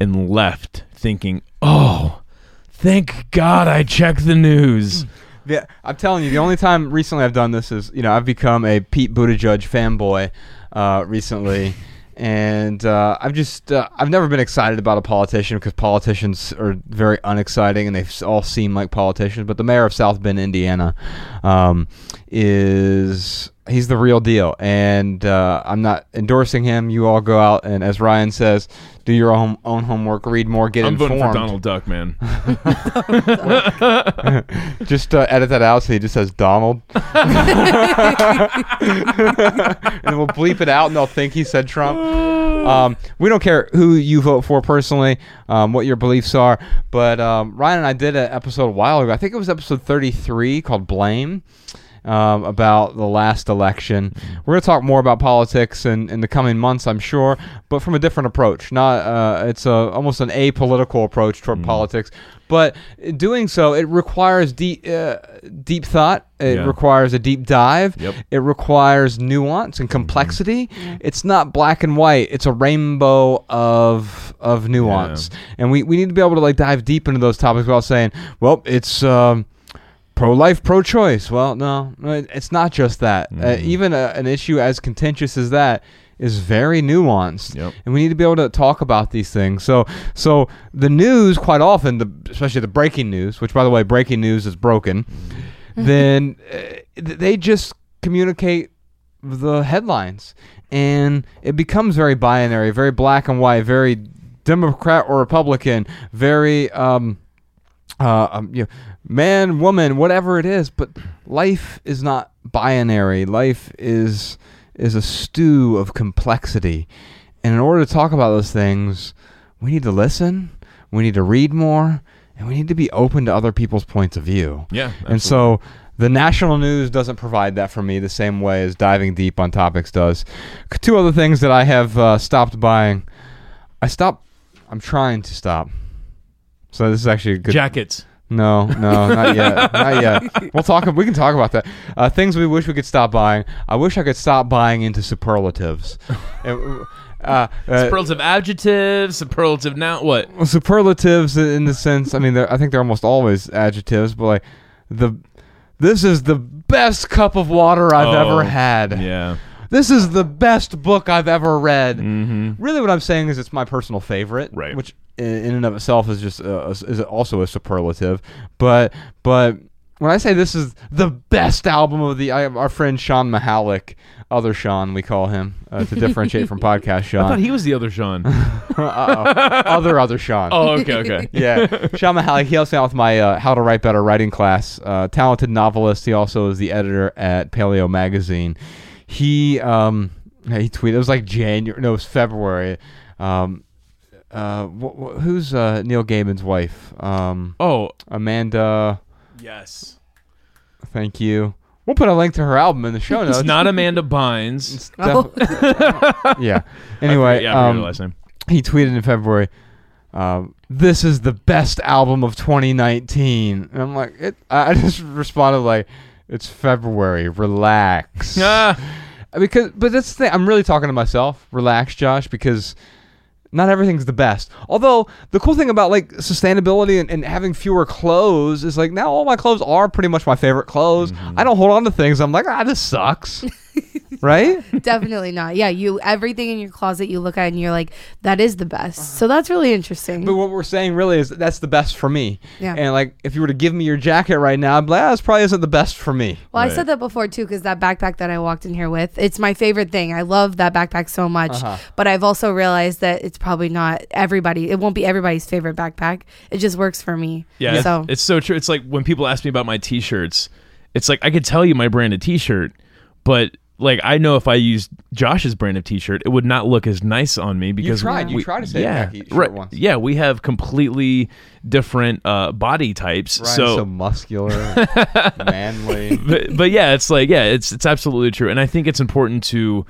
and left thinking oh thank god i checked the news Yeah, I'm telling you, the only time recently I've done this is, you know, I've become a Pete Buttigieg fanboy uh, recently, and uh, I've just, uh, I've never been excited about a politician because politicians are very unexciting and they all seem like politicians. But the mayor of South Bend, Indiana, um, is he's the real deal, and uh, I'm not endorsing him. You all go out and, as Ryan says, do your own own homework, read more, get I'm informed. voting for Donald Duck, man. Just uh, edit that out so he just says Donald, and we'll bleep it out, and they'll think he said Trump. Um, we don't care who you vote for personally, um, what your beliefs are. But um, Ryan and I did an episode a while ago. I think it was episode 33 called Blame. Um, about the last election. We're going to talk more about politics in, in the coming months, I'm sure, but from a different approach. Not uh, it's a, almost an apolitical approach toward politics, but doing so it requires deep uh, deep thought. It Yeah. requires a deep dive. Yep. It requires nuance and complexity. It's not black and white. It's a rainbow of of nuance. And we, we need to be able to like dive deep into those topics without saying, well, it's um, pro life, pro choice. Well, no, no, it's not just that. Uh, even a, an issue as contentious as that is very nuanced, Yep. and we need to be able to talk about these things. So, so the news quite often, the, especially the breaking news, which by the way, breaking news is broken, then uh, they just communicate the headlines, and it becomes very binary, very black and white, very Democrat or Republican, very um, uh, um, you know, man, woman, whatever it is. But life is not binary. Life is is a stew of complexity, and in order to talk about those things, we need to listen. We need to read more, and we need to be open to other people's points of view. Yeah, And so the national news doesn't provide that for me the same way as diving deep on topics does. Two other things that I have uh, stopped buying. I stopped. I'm trying to stop. So this is actually a good. jackets. No, no, not yet, not yet. We'll talk. We can talk about that. Uh, things we wish we could stop buying. I wish I could stop buying into superlatives. And, uh, uh, Superlative adjectives, superlative noun. What? well, superlatives in the sense i mean i think they're almost always adjectives but like the this is the best cup of water i've Oh, ever had Yeah. This is the best book i've ever read Mm-hmm. really what i'm saying is it's my personal favorite Right. which in, and of itself is just uh, is also a superlative but but when I say this is the best album of the, I, our friend Shawn Mihalik, other Shawn we call him uh, to differentiate from podcast I Shawn, thought he was the other Shawn. Other other Shawn. oh, okay, okay. yeah, Shawn Mihalik. He helps me out with my uh, How to Write Better writing class. Uh, talented novelist. He also is the editor at Paleo Magazine. He um he tweeted. It was like January. No, it was February. Um, uh, wh- wh- who's uh, Neil Gaiman's wife? Um, Oh, Amanda. yes. Thank you. We'll put a link to her album in the show notes. It's not Amanda Bynes. It's Oh. def- yeah. Anyway, yeah, I forget um, last name. he tweeted in February, um, "This is the best album of 2019," and I'm like, it, I I just responded like, "It's February, relax." Ah, because, but that's the thing. I'm really talking to myself. Relax, Josh, because not everything's the best. Although the cool thing about like sustainability and, and having fewer clothes is like now all my clothes are pretty much my favorite clothes. Mm-hmm. I don't hold on to things. I'm like, ah, this sucks, right? Definitely not. Yeah, you everything in your closet you look at and you're like, that is the best. So that's really interesting. But what we're saying really is that that's the best for me. Yeah. And like, if you were to give me your jacket right now, I'd be like, ah, this probably isn't the best for me. well, I said that before too, because that backpack that I walked in here with, it's my favorite thing. I love that backpack so much. Uh-huh. But I've also realized that it's probably not everybody. It won't be everybody's favorite backpack. It just works for me. yeah, So it's so true. It's like when people ask me about my T-shirts, it's like I could tell you my brand of T-shirt, but like I know if I used Josh's brand of T-shirt, it would not look as nice on me because you tried. You we- tried to say yeah, right, once. Yeah, we have completely different uh, body types. Ryan's so so, muscular, manly. but, but yeah, it's like yeah, it's it's absolutely true, and I think it's important to,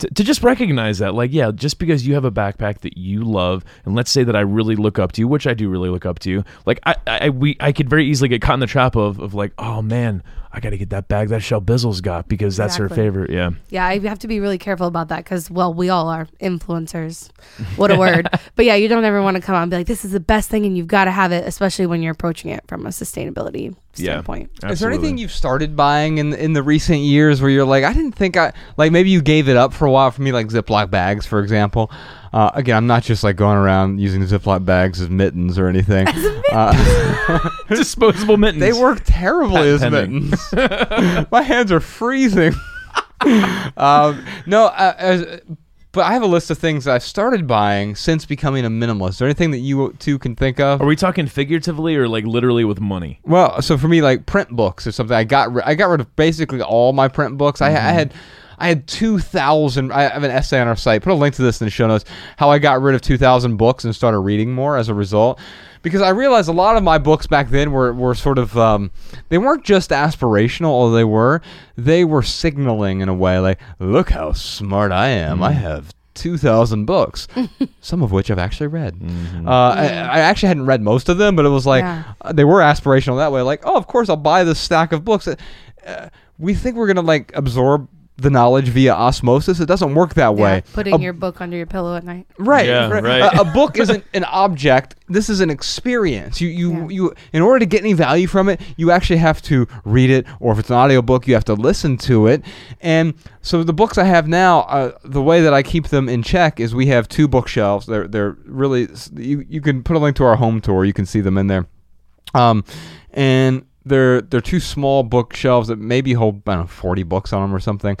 to to just recognize that, like yeah, just because you have a backpack that you love, and let's say that I really look up to you, which I do really look up to you, like I I we I could very easily get caught in the trap of of like oh man, I got to get that bag that Shelbizleee's got because that's her favorite. Yeah, Yeah, I have to be really careful about that because, well, we all are influencers. What a word. but yeah, you don't ever want to come out and be like, this is the best thing and you've got to have it, especially when you're approaching it from a sustainability Yeah. standpoint. Is there anything you've started buying in in the recent years where you're like, I didn't think I like maybe you gave it up for a while for me, like Ziploc bags, for example. Uh, again, I'm not just like going around using Ziploc bags as mittens or anything. Uh, disposable mittens? they work terribly Patent as pending. mittens. My hands are freezing. um, no, uh, as, but I have a list of things that I've started buying since becoming a minimalist. Is there anything that you two can think of? Are we talking figuratively or like literally with money? Well, so for me, like print books or something, I got ri- I got rid of basically all my print books. I, I had I had two thousand. I have an essay on our site. Put a link to this in the show notes. How I got rid of two thousand books and started reading more as a result. Because I realized a lot of my books back then were, were sort of um, they weren't just aspirational, although they were. They were signaling in a way like, look how smart I am. I have two thousand books, some of which I've actually read. Uh, I, I actually hadn't read most of them, but it was like Yeah. uh, they were aspirational that way. Like, oh, of course, I'll buy this stack of books. Uh, we think we're gonna like absorb the knowledge via osmosis. It doesn't work that way. Putting A- your book under your pillow at night. Right, Yeah, right. right. A, a book isn't an object. This is an experience. You, you, Yeah. you. In order to get any value from it, you actually have to read it, or if it's an audiobook, you have to listen to it. And so the books I have now, uh, the way that I keep them in check is we have two bookshelves. They're they're really you you can put a link to our home tour. You can see them in there. Um, and they're they're two small bookshelves that maybe hold I don't know, forty books on them or something.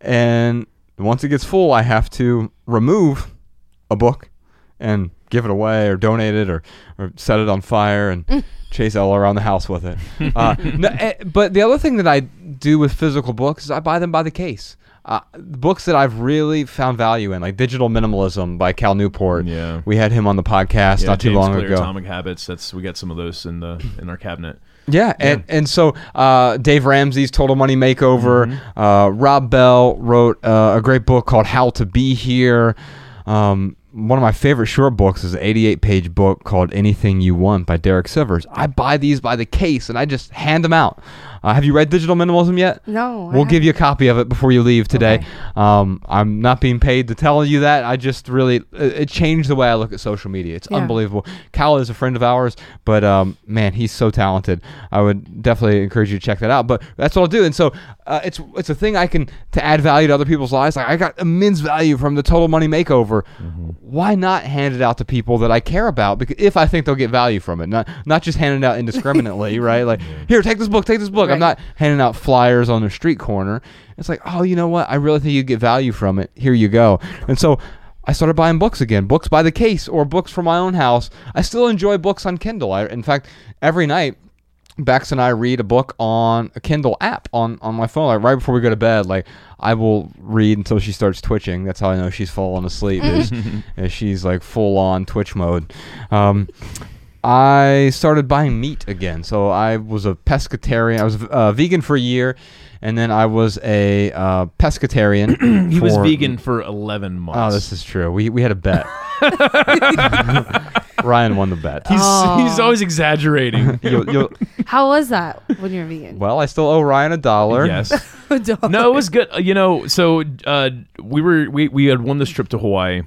And once it gets full, I have to remove a book and give it away or donate it or, or set it on fire and chase Ella around the house with it. Uh, no, eh, but the other thing that I do with physical books is I buy them by the case. Uh, books that I've really found value in, like Digital Minimalism by Cal Newport. Yeah. We had him on the podcast Yeah, not too James long Clear, ago. Atomic Habits. That's we got some of those in the in our cabinet. Yeah, and and so uh, Dave Ramsey's Total Money Makeover. Mm-hmm. Uh, Rob Bell wrote uh, a great book called How to Be Here. Um, one of my favorite short books is an 88 page book called Anything You Want by Derek Sivers. I buy these by the case and I just hand them out. Uh, have you read Digital Minimalism yet? No. We'll give you a copy of it before you leave today. Okay. Um, I'm not being paid to tell you that. I just really, it, it changed the way I look at social media. It's Yeah. unbelievable. Cal is a friend of ours, but um, man, he's so talented. I would definitely encourage you to check that out. But that's what I'll do. And so uh, it's it's a thing I can to add value to other people's lives. Like I got immense value from the Total Money Makeover. Why not hand it out to people that I care about? Because if I think they'll get value from it, not not just handing it out indiscriminately, right? Like here, take this book, take this book. I'm not handing out flyers on the street corner. It's like, oh, you know what? I really think you get value from it. Here you go. And so I started buying books again, books by the case or books from my own house. I still enjoy books on Kindle. I, in fact, every night, Bex and I read a book on a Kindle app on, on my phone, like right before we go to bed. Like I will read until she starts twitching. That's how I know she's fallen asleep. Is, is she's like full on Twitch mode. Um, I started buying meat again. So I was a pescatarian. I was uh, vegan for a year, and then I was a uh, pescatarian. He was vegan for eleven months. Oh, this is true. We we had a bet. Ryan won the bet. he's Oh. he's always exaggerating. You'll- you'll- How was that when you were vegan? well, I still owe Ryan a dollar. yes. no, it was good. Uh, You know, so uh, we were we, we had won this trip to Hawaii,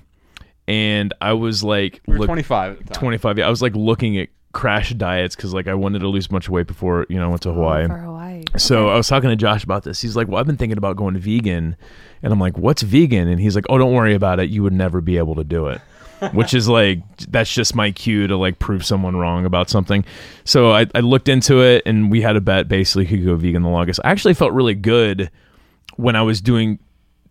and I was like, We were look- 25 at the time. 25. Yeah, I was like looking at crash diets because like I wanted to lose a bunch of weight before you know I went to oh, Hawaii. For Hawaii. So I was talking to Josh about this. He's like, "Well, I've been thinking about going vegan," and I'm like, "What's vegan?" And he's like, "Oh, don't worry about it. You would never be able to do it." Which is like that's just my cue to like prove someone wrong about something. So I, I looked into it and we had a bet basically who could go vegan the longest. I actually felt really good when I was doing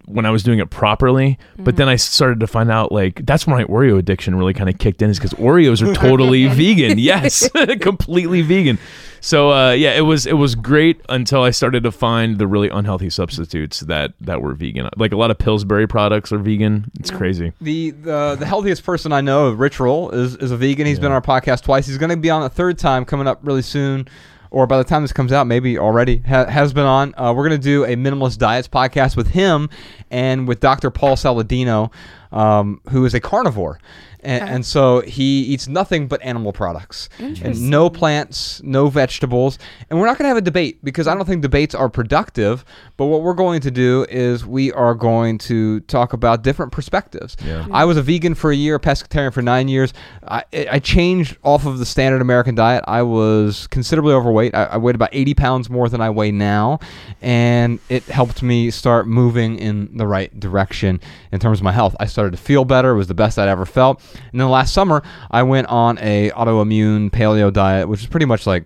when I was doing it properly. But then I started to find out like that's when my Oreo addiction really kind of kicked in, is because Oreos are totally vegan. Yes, completely vegan. So uh, yeah, it was it was great until I started to find the really unhealthy substitutes that that were vegan. Like a lot of Pillsbury products are vegan. It's crazy. The, the the healthiest person I know, Rich Roll, is, is a vegan. He's been on our podcast twice. He's going to be on a third time coming up really soon. Or by the time this comes out, maybe already ha- has been on. Uh, we're going to do a minimalist diets podcast with him and with Dr. Paul Saladino, um, who is a carnivore. And, uh-huh. and so he eats nothing but animal products and no plants, no vegetables. And we're not going to have a debate because I don't think debates are productive. But what we're going to do is we are going to talk about different perspectives. Yeah. I was a vegan for a year, a pescatarian for nine years. I, I changed off of the standard American diet. I was considerably overweight. I, I weighed about 80 pounds more than I weigh now. And it helped me start moving in the right direction in terms of my health. I started to feel better. It was the best I'd ever felt. And then last summer, I went on a autoimmune paleo diet, which is pretty much like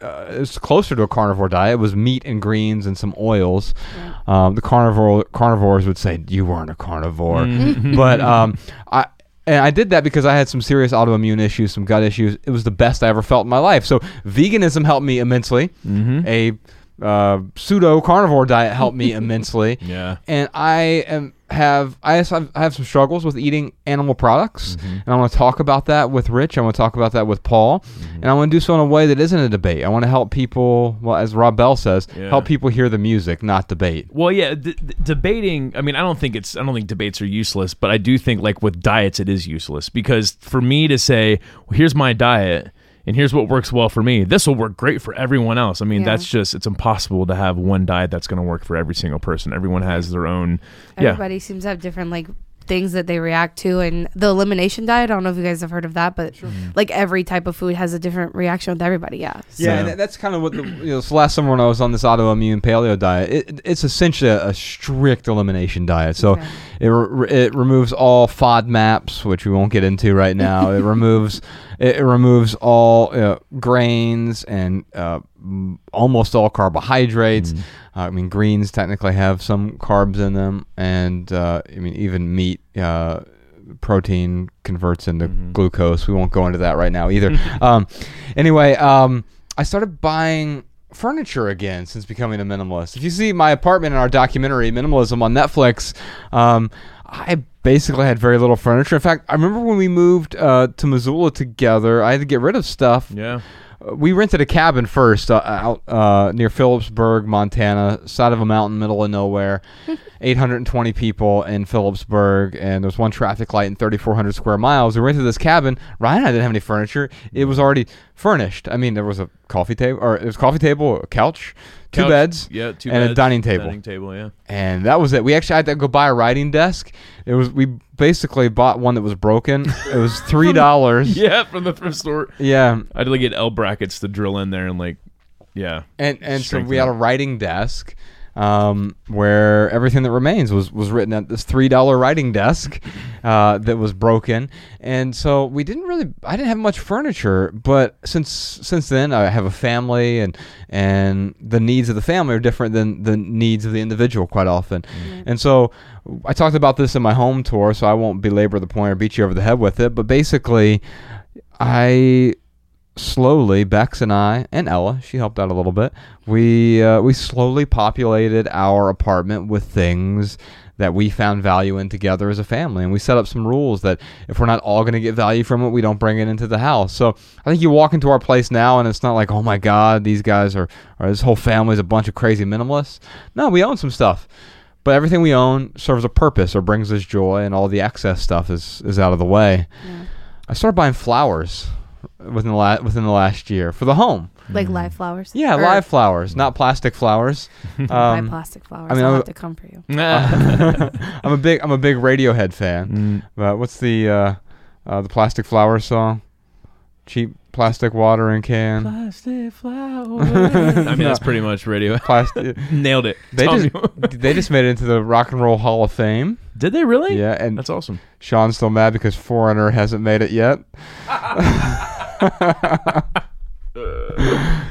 uh, it's closer to a carnivore diet. It was meat and greens and some oils. Um, the carnivore carnivores would say you weren't a carnivore, Mm-hmm. but um, I. And I did that because I had some serious autoimmune issues, some gut issues. It was the best I ever felt in my life. So veganism helped me immensely. Mm-hmm. A uh, pseudo carnivore diet helped me immensely Yeah. and I am have I have, I have some struggles with eating animal products, Mm-hmm. and I want to talk about that with Rich. I want to talk about that with Paul, Mm-hmm. and I want to do so in a way that isn't a debate. I want to help people, well, as Rob Bell says, Yeah. help people hear the music, not debate. Well, yeah, d- d- debating. I mean, I don't think it's. I don't think debates are useless, but I do think like with diets, it is useless because for me to say, well, "Here's my diet." And here's what works well for me. This will work great for everyone else. I mean, Yeah. that's just, it's impossible to have one diet that's going to work for every single person. Everyone has their own. Yeah. Everybody seems to have different like things that they react to, and the elimination diet. I don't know if you guys have heard of that, but like every type of food has a different reaction with everybody. Yeah. Yeah, So- and that's kind of what the you know. So last summer when I was on this autoimmune paleo diet, it, it's essentially a, a strict elimination diet. So Okay. it re- it removes all FODMAPs, which we won't get into right now. it removes it, it removes all uh, grains and uh, m- almost all carbohydrates. Uh, I mean, greens technically have some carbs in them, and uh, I mean even meat. Uh, protein converts into glucose. We won't go into that right now either. um, anyway, um, I started buying furniture again since becoming a minimalist. If you see my apartment in our documentary Minimalism on Netflix, um, I basically had very little furniture. In fact, I remember when we moved uh, to Missoula together, I had to get rid of stuff. Yeah. We rented a cabin first uh, out uh, near Philipsburg, Montana, side of a mountain, middle of nowhere. 820 people in Philipsburg, and there was one traffic light in 3,400 square miles. We rented this cabin. Ryan and I didn't have any furniture. It was already furnished. I mean, there was a coffee table, or it was a coffee table, a couch, two Couch, beds, Yeah. Two and a dining table. Dining table. Yeah. and that was it. We actually had to go buy a writing desk. It was we basically bought one that was broken. It was three dollars. Yeah. From the thrift store. yeah, I had to like get L brackets to drill in there and like, yeah. and and so we had a writing desk um, where everything that remains was was written at this three dollar writing desk uh, that was broken, and so we didn't really I didn't have much furniture, but since since then I have a family and and the needs of the family are different than the needs of the individual quite often, and so I talked about this in my home tour, so I won't belabor the point or beat you over the head with it, but basically I slowly Bex and I and Ella, she helped out a little bit. We uh, we slowly populated our apartment with things that we found value in together as a family, and we set up some rules that if we're not all going to get value from it, we don't bring it into the house. So I think you walk into our place now, and it's not like, oh my god, these guys are, or this whole family's a bunch of crazy minimalists. No, we own some stuff. But everything we own serves a purpose or brings us joy, and all the excess stuff is, is out of the way. I started buying flowers within the la- within the last year for the home. Like live flowers. Yeah, Or live flowers, not plastic flowers. buy Um, plastic flowers. I mean, I'll I'm- have to come for you. I'm a big I'm a big Radiohead fan. Mm. But what's the uh, uh, the plastic flower song? Cheap plastic watering can. Plastic flowers. I mean, that's pretty much radio. Plastic. Nailed it. They Tell just they just made it into the Rock and Roll Hall of Fame. Did they really? Yeah, and That's awesome. Shawn's still mad because Foreigner hasn't made it yet.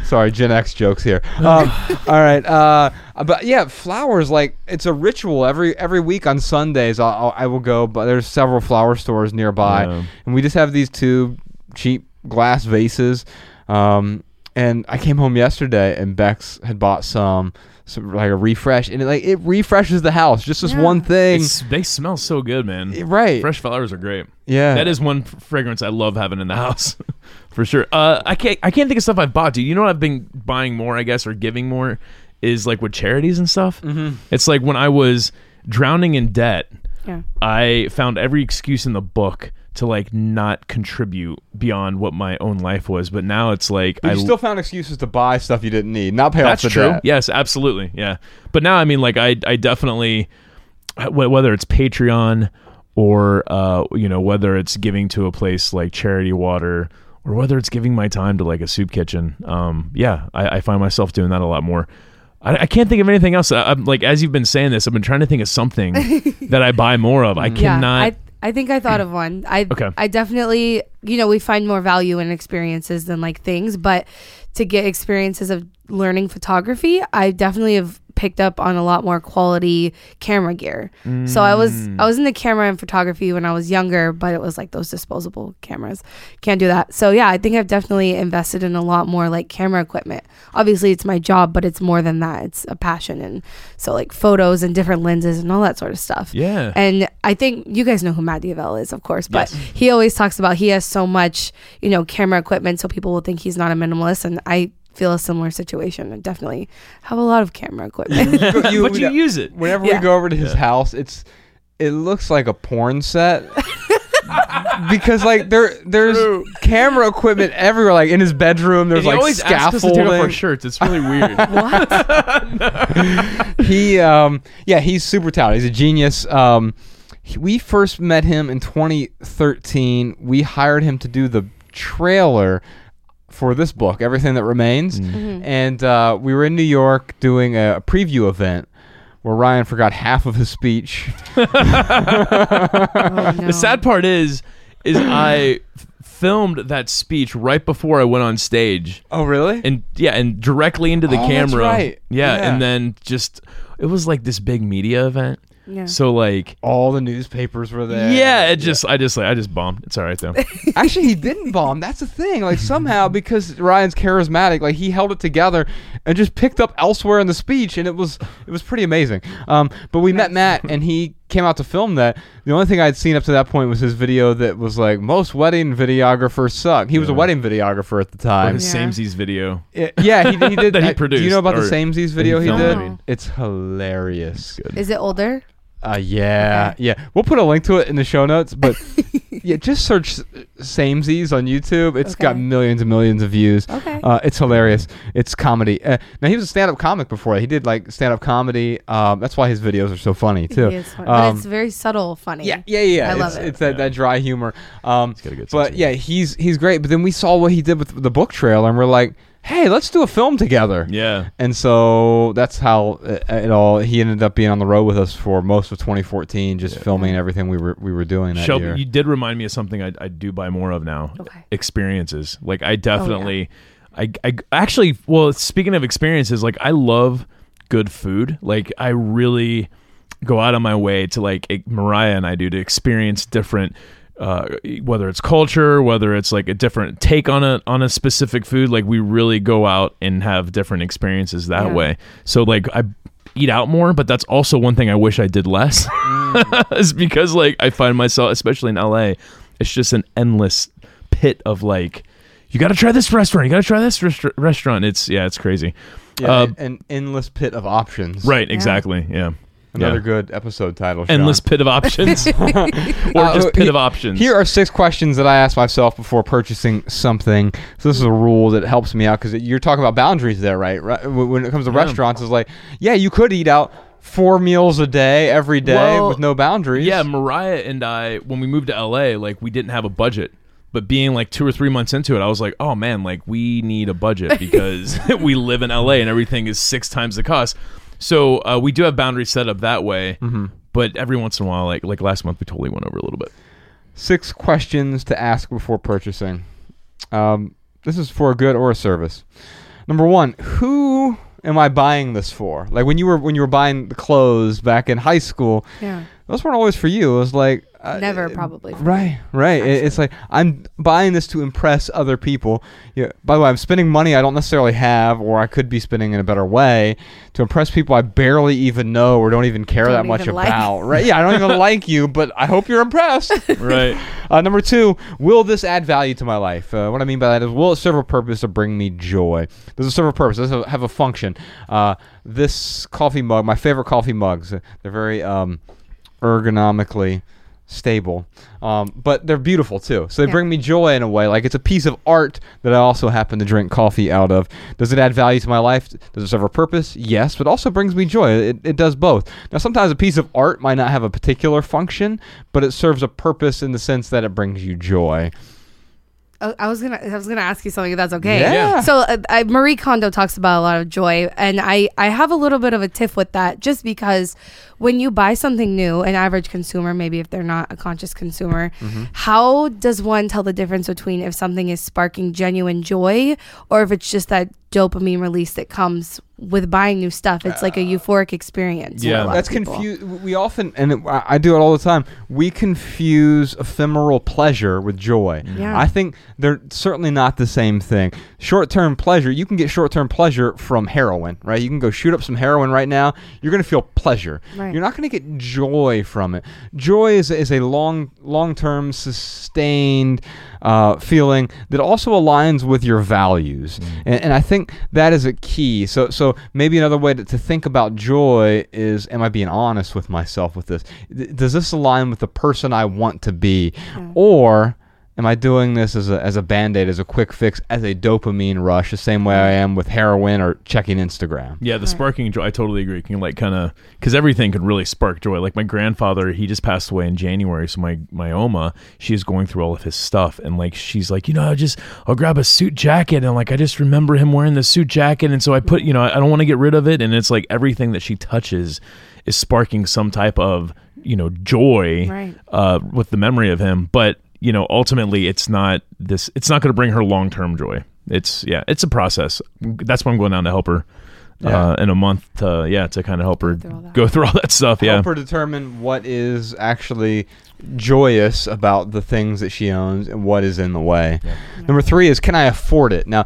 Sorry, Gen X jokes here. Um, all right, uh, but yeah, flowers like it's a ritual every every week on Sundays. I'll, I'll, I will go, but there's several flower stores nearby, Yeah. and we just have these two cheap glass vases. Um, and I came home yesterday, and Bex had bought some, some like a refresh, and it, like it refreshes the house. Just this Yeah. one thing, It's, they smell so good, man. right? Fresh flowers are great. yeah, That is one f- fragrance I love having in the house, for sure. Uh, I can't I can't think of stuff I've bought. Do you know what I've been buying more? I guess or giving more is like with charities and stuff. Mm-hmm. It's like when I was drowning in debt, Yeah. I found every excuse in the book to like not contribute beyond what my own life was. But now it's like But I you still found excuses to buy stuff you didn't need, not pay that's off the true. debt. Yes, absolutely. Yeah. But now, I mean, like, I, I definitely, whether it's Patreon or, uh, you know, whether it's giving to a place like Charity Water or whether it's giving my time to like a soup kitchen, um, yeah, I, I find myself doing that a lot more. I, I can't think of anything else. I, I'm like, as you've been saying this, I've been trying to think of something that I buy more of. I Yeah. cannot. I I think I thought of one. I Okay. I definitely, you know, we find more value in experiences than like things, but to get experiences of learning photography, I definitely have picked up on a lot more quality camera gear. So I was Mm. I was into camera and photography when I was younger, but it was like those disposable cameras. Can't do that. So yeah, I think I've definitely invested in a lot more like camera equipment. Obviously, it's my job, but it's more than that. It's a passion and so like photos and different lenses and all that sort of stuff. Yeah. And I think you guys know who Matt D'Avella is, of course, but Yes. he always talks about he has so much, you know, camera equipment, so people will think he's not a minimalist. And I feel a similar situation. I definitely have a lot of camera equipment. but you use it. Whenever Yeah. we go over to his Yeah. house, it's it looks like a porn set. because like there there's True. camera equipment everywhere, like in his bedroom. There's he like always asks us to take off our scaffolding. shirts. It's really weird. What? he um yeah he's super talented. He's a genius. Um, he- we first met him in 2013. We hired him to do the trailer for this book, Everything That Remains, and uh, we were in New York doing a, preview event. Where Ryan forgot half of his speech. Oh, no. The sad part is, is I filmed that speech right before I went on stage, Oh, really? and yeah, and directly into the Oh, that's camera. right. Yeah, Yeah. and then just it was like this big media event. Yeah. So like, All the newspapers were there. yeah, it just I just like I just bombed. It's all right though. Actually, he didn't bomb. That's the thing. Like somehow, because Ryan's charismatic, like he held it together and just picked up elsewhere in the speech, and it was it was pretty amazing. Um, but we met Matt, and he came out to film that. The only thing I'd seen up to that point was his video that was like most wedding videographers suck. He was a wedding videographer at the time. his Yeah. Samesies video. Yeah, yeah, he, he did. That he uh, Do produced, you know about the or Samesies video he, filmed, did? Mean. It's hilarious. Good. Is it older? Uh, yeah, Okay. yeah. We'll put a link to it in the show notes, but yeah, just search Samesies on YouTube. It's got millions and millions of views. Okay. Uh, it's hilarious. It's comedy. Uh, now he was a stand-up comic before. He did like stand-up comedy. Um, that's why his videos are so funny too. He is funny, but Um, it's very subtle funny. yeah, yeah, yeah. I love it's, it. It's that, Yeah. that dry humor. Um, got a good sense but of yeah, he's he's great. But then we saw what he did with the book trailer, and we're like, hey, let's do a film together. Yeah. And so that's how it, it all. He ended up being on the road with us for most of 2014, just filming everything we were we were doing that Shelby, year. you did remind me of something I, I do buy more of now. Okay. Experiences. Like I oh, definitely, I, I actually, well, speaking of experiences, like I love good food. Like I really go out of my way to like Mariah and I do to experience different. Uh, whether it's culture, whether it's like a different take on a on a specific food, like we really go out and have different experiences that Yeah. way. So like I eat out more, but that's also one thing I wish I did less. is because like I find myself, especially in LA, it's just an endless pit of like, you got to try this restaurant, you got to try this rest- restaurant. It's yeah, it's crazy. yeah, uh, an, an endless pit of options. Right, exactly. Yeah, Another Yeah. good episode title. Shawn. endless pit of options, or Uh, just pit of options. Here are six questions that I ask myself before purchasing something. So this is a rule that helps me out because you're talking about boundaries there, right? right? When when it comes to Yeah. restaurants, it's like, yeah, you could eat out four meals a day every day Well, with no boundaries. Yeah, Mariah and I, when we moved to LA, like we didn't have a budget. But being like two or three months into it, I was like, oh man, like we need a budget because we live in LA and everything is six times the cost. So uh, we do have boundaries set up that way. Mm-hmm. But every once in a while, like like last month, we totally went over a little bit. Six questions to ask before purchasing. Um, this is for a good or a service. Number one, who am I buying this for? Like when you were when you were buying the clothes back in high school, Yeah. those weren't always for you. It was like uh, Never probably. Right, right. It- It's like I'm buying this to impress other people. Yeah. By the way, I'm spending money I don't necessarily have, or I could be spending in a better way to impress people I barely even know or don't even care Don't that much even like. about. Right? Yeah, I don't even like you, but I hope you're impressed. Right. Uh, number two, will this add value to my life? Uh, what I mean by that is, will it serve a purpose to bring me joy? Does it serve a purpose? Does it have a function? Uh, this coffee mug, my favorite coffee mugs, they're very um, ergonomically stable, um, but they're beautiful too. So they Yeah. bring me joy in a way. Like it's a piece of art that I also happen to drink coffee out of. Does it add value to my life? Does it serve a purpose? Yes, but also brings me joy. It, it does both. Now, sometimes a piece of art might not have a particular function, but it serves a purpose in the sense that it brings you joy. Uh, I was gonna I was gonna ask you something if that's okay. Yeah. So uh, I, Marie Kondo talks about a lot of joy, and I I have a little bit of a tiff with that, just because when you buy something new, an average consumer, maybe if they're not a conscious consumer, Mm-hmm. how does one tell the difference between if something is sparking genuine joy or if it's just that dopamine release that comes with buying new stuff? It's like a euphoric experience. for a Yeah. lot That's people. confused. We often, and it, I I do it all the time. We confuse ephemeral pleasure with joy. Yeah. I think they're certainly not the same thing. Short-term pleasure, you can get short-term pleasure from heroin, right? You can go shoot up some heroin right now. You're going to feel pleasure. Right. You're not going to get joy from it. Joy is, is a long, long-term, sustained uh, feeling that also aligns with your values, and, and I think that is a key. So, so maybe another way to, to think about joy is: Am I being honest with myself with this? Th- Does this align with the person I want to be, or Am I doing this as a, as a band aid, as a quick fix, as a dopamine rush, the same way I am with heroin or checking Instagram? Yeah, the sparking joy. I totally agree. Can like kind of because everything could really spark joy. Like my grandfather, he just passed away in January. So my my oma, she is going through all of his stuff, and like she's like, you know, I just I'll grab a suit jacket, and like I just remember him wearing the suit jacket, and so I put, you know, I don't want to get rid of it, and it's like everything that she touches is sparking some type of you know joy Right. uh, with the memory of him, but you know ultimately it's not this it's not going to bring her long-term joy it's yeah it's a process that's why i'm going down to help her Yeah. uh, in a month to yeah to kind of help her through go through all that stuff yeah Help her determine what is actually joyous about the things that she owns and what is in the way. Number three is can I afford it? Now,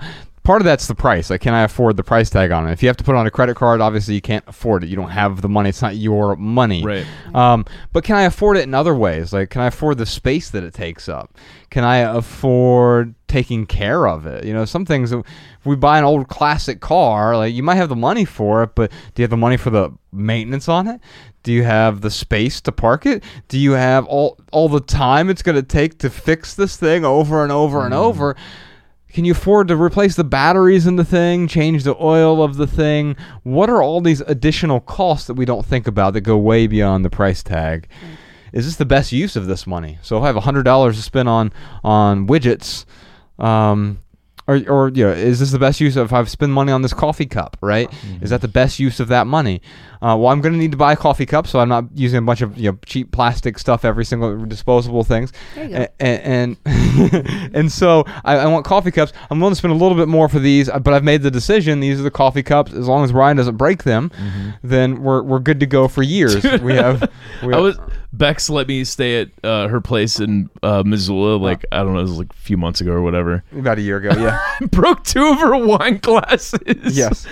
part of that's the price. Like, can I afford the price tag on it? If you have to put on a credit card, obviously you can't afford it. You don't have the money. It's not your money. Right. Um, but can I afford it in other ways? Like, can I afford the space that it takes up? Can I afford taking care of it? You know, some things, if we buy an old classic car, like you might have the money for it, but do you have the money for the maintenance on it? Do you have the space to park it? Do you have all all the time it's going to take to fix this thing over and over and over? Can you afford to replace the batteries in the thing, change the oil of the thing? What are all these additional costs that we don't think about that go way beyond the price tag? Is this the best use of this money? So if I have hundred dollars to spend on on widgets, um, or or you know, is this the best use of I've spent money on this coffee cup? Right? Is that the best use of that money? Uh, well, I'm going to need to buy a coffee cup, so I'm not using a bunch of you know cheap plastic stuff, every single disposable things. Go. And and, and so I, I want coffee cups. I'm willing to spend a little bit more for these, but I've made the decision. These are the coffee cups. As long as Ryan doesn't break them, then we're, we're good to go for years. we have. We I was Bex let me stay at uh, her place in uh, Missoula like I don't know it was like a few months ago or whatever. about a year ago. Yeah. Broke two of her wine glasses. yes.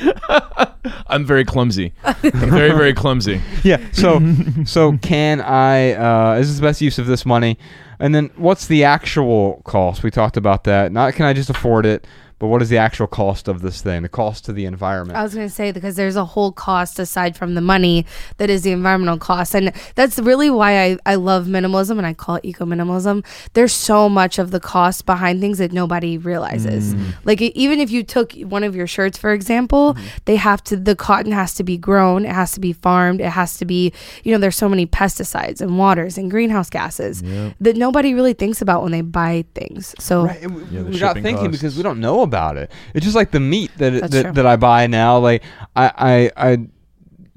I'm very clumsy. I'm very very clumsy. Yeah. So so can I? Uh, is this the best use of this money? And then what's the actual cost? We talked about that. Not can I just afford it, but what is the actual cost of this thing? The cost to the environment. I was going to say because there's a whole cost aside from the money that is the environmental cost. And that's really why I, I love minimalism and I call it eco minimalism. There's so much of the cost behind things that nobody realizes. Mm. Like e- even if you took one of your shirts, for example, mm. they have to, the cotton has to be grown, it has to be farmed, it has to be, you know, there's so many pesticides and waters and greenhouse gases that nobody really thinks about when they buy things. So, Right, we, Yeah, the we're not thinking costs. because we don't know about it. It's just like the meat that that, that I buy now. Like I, I I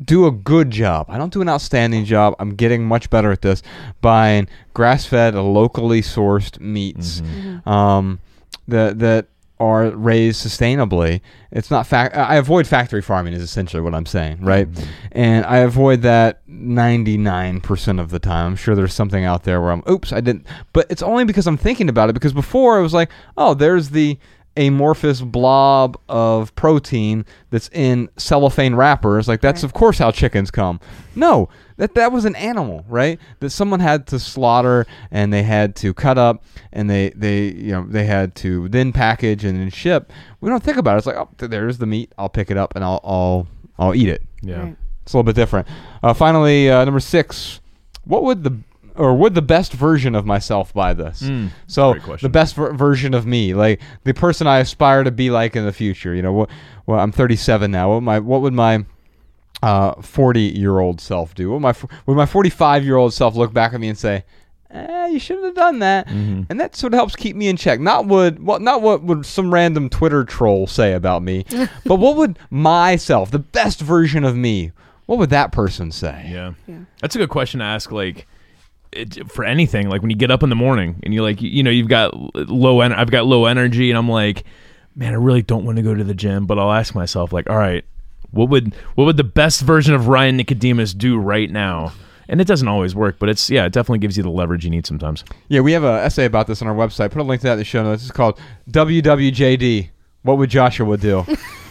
do a good job. I don't do an outstanding job. I'm getting much better at this. Buying grass-fed, locally sourced meats, mm-hmm. Mm-hmm. um, that that are raised sustainably. It's not fact. I avoid factory farming. Is essentially what I'm saying, right? Mm-hmm. And I avoid that 99% of the time. I'm sure there's something out there where I'm, oops, I didn't. But it's only because I'm thinking about it. Because before I was like, oh, there's the amorphous blob of protein that's in cellophane wrappers. Like that's Right. of course how chickens come. No, that that was an animal, right? That someone had to slaughter and they had to cut up and they they you know they had to then package and then ship. We don't think about it. It's like oh, there's the meat. I'll pick it up and I'll I'll I'll eat it. Yeah. Right. It's a little bit different. Uh, finally, uh, number six. What would the or would the best version of myself buy this? Mm, so the best ver- version of me, like the person I aspire to be like in the future. You know, what? Well, I'm 37 now. What my what would my uh 40 year old self do? What my would my 45 year old self look back at me and say? eh, you shouldn't have done that. Mm-hmm. And that sort of helps keep me in check. Not what, what, not what would some random Twitter troll say about me, but what would myself, the best version of me, what would that person say? Yeah. Yeah. That's a good question to ask. Like, it, for anything, like when you get up in the morning and you're like, you know, you've got low, en- I've got low energy, and I'm like, man, I really don't want to go to the gym, but I'll ask myself, like, all right, what would what would the best version of Ryan Nicodemus do right now? And it doesn't always work, but it's yeah, it definitely gives you the leverage you need sometimes. Yeah, we have an essay about this on our website. Put a link to that in the show notes. It's called WWJD. What would Joshua do?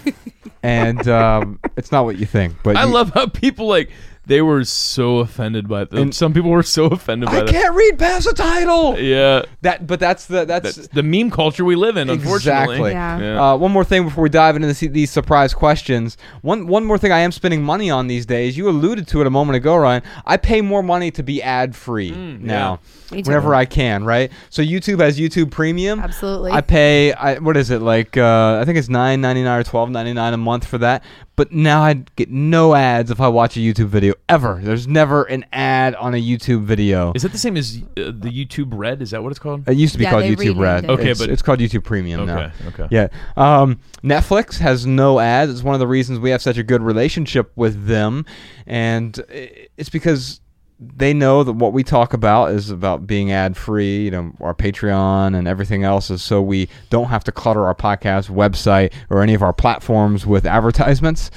and um, it's not what you think. But I you- love how people like they were so offended by them. And- Some people were so offended by I that. can't read past the title. Yeah, That, but that's the that's, that's the meme culture we live in. Unfortunately, Exactly. Yeah. Yeah. Uh, one more thing before we dive into this, these surprise questions. One one more thing I am spending money on these days. You alluded to it a moment ago, Ryan. I pay more money to be ad free now. Me too. Whenever I can, right? So YouTube has YouTube Premium. Absolutely. I pay. I, what is it like? Uh, I think it's nine ninety nine or twelve ninety nine a month for that. But now I get no ads if I watch a YouTube video ever. There's never an ad on a YouTube video. Is that the same as uh, the YouTube Red? Is that what it's called? It used to be Yeah, called they YouTube renamed Red. it. Okay, it's, but- it's called YouTube Premium now. Okay, okay. Yeah. Um, Netflix has no ads. It's one of the reasons we have such a good relationship with them, and i- it's because they know that what we talk about is about being ad free. You know, our Patreon and everything else is so we don't have to clutter our podcast website or any of our platforms with advertisements.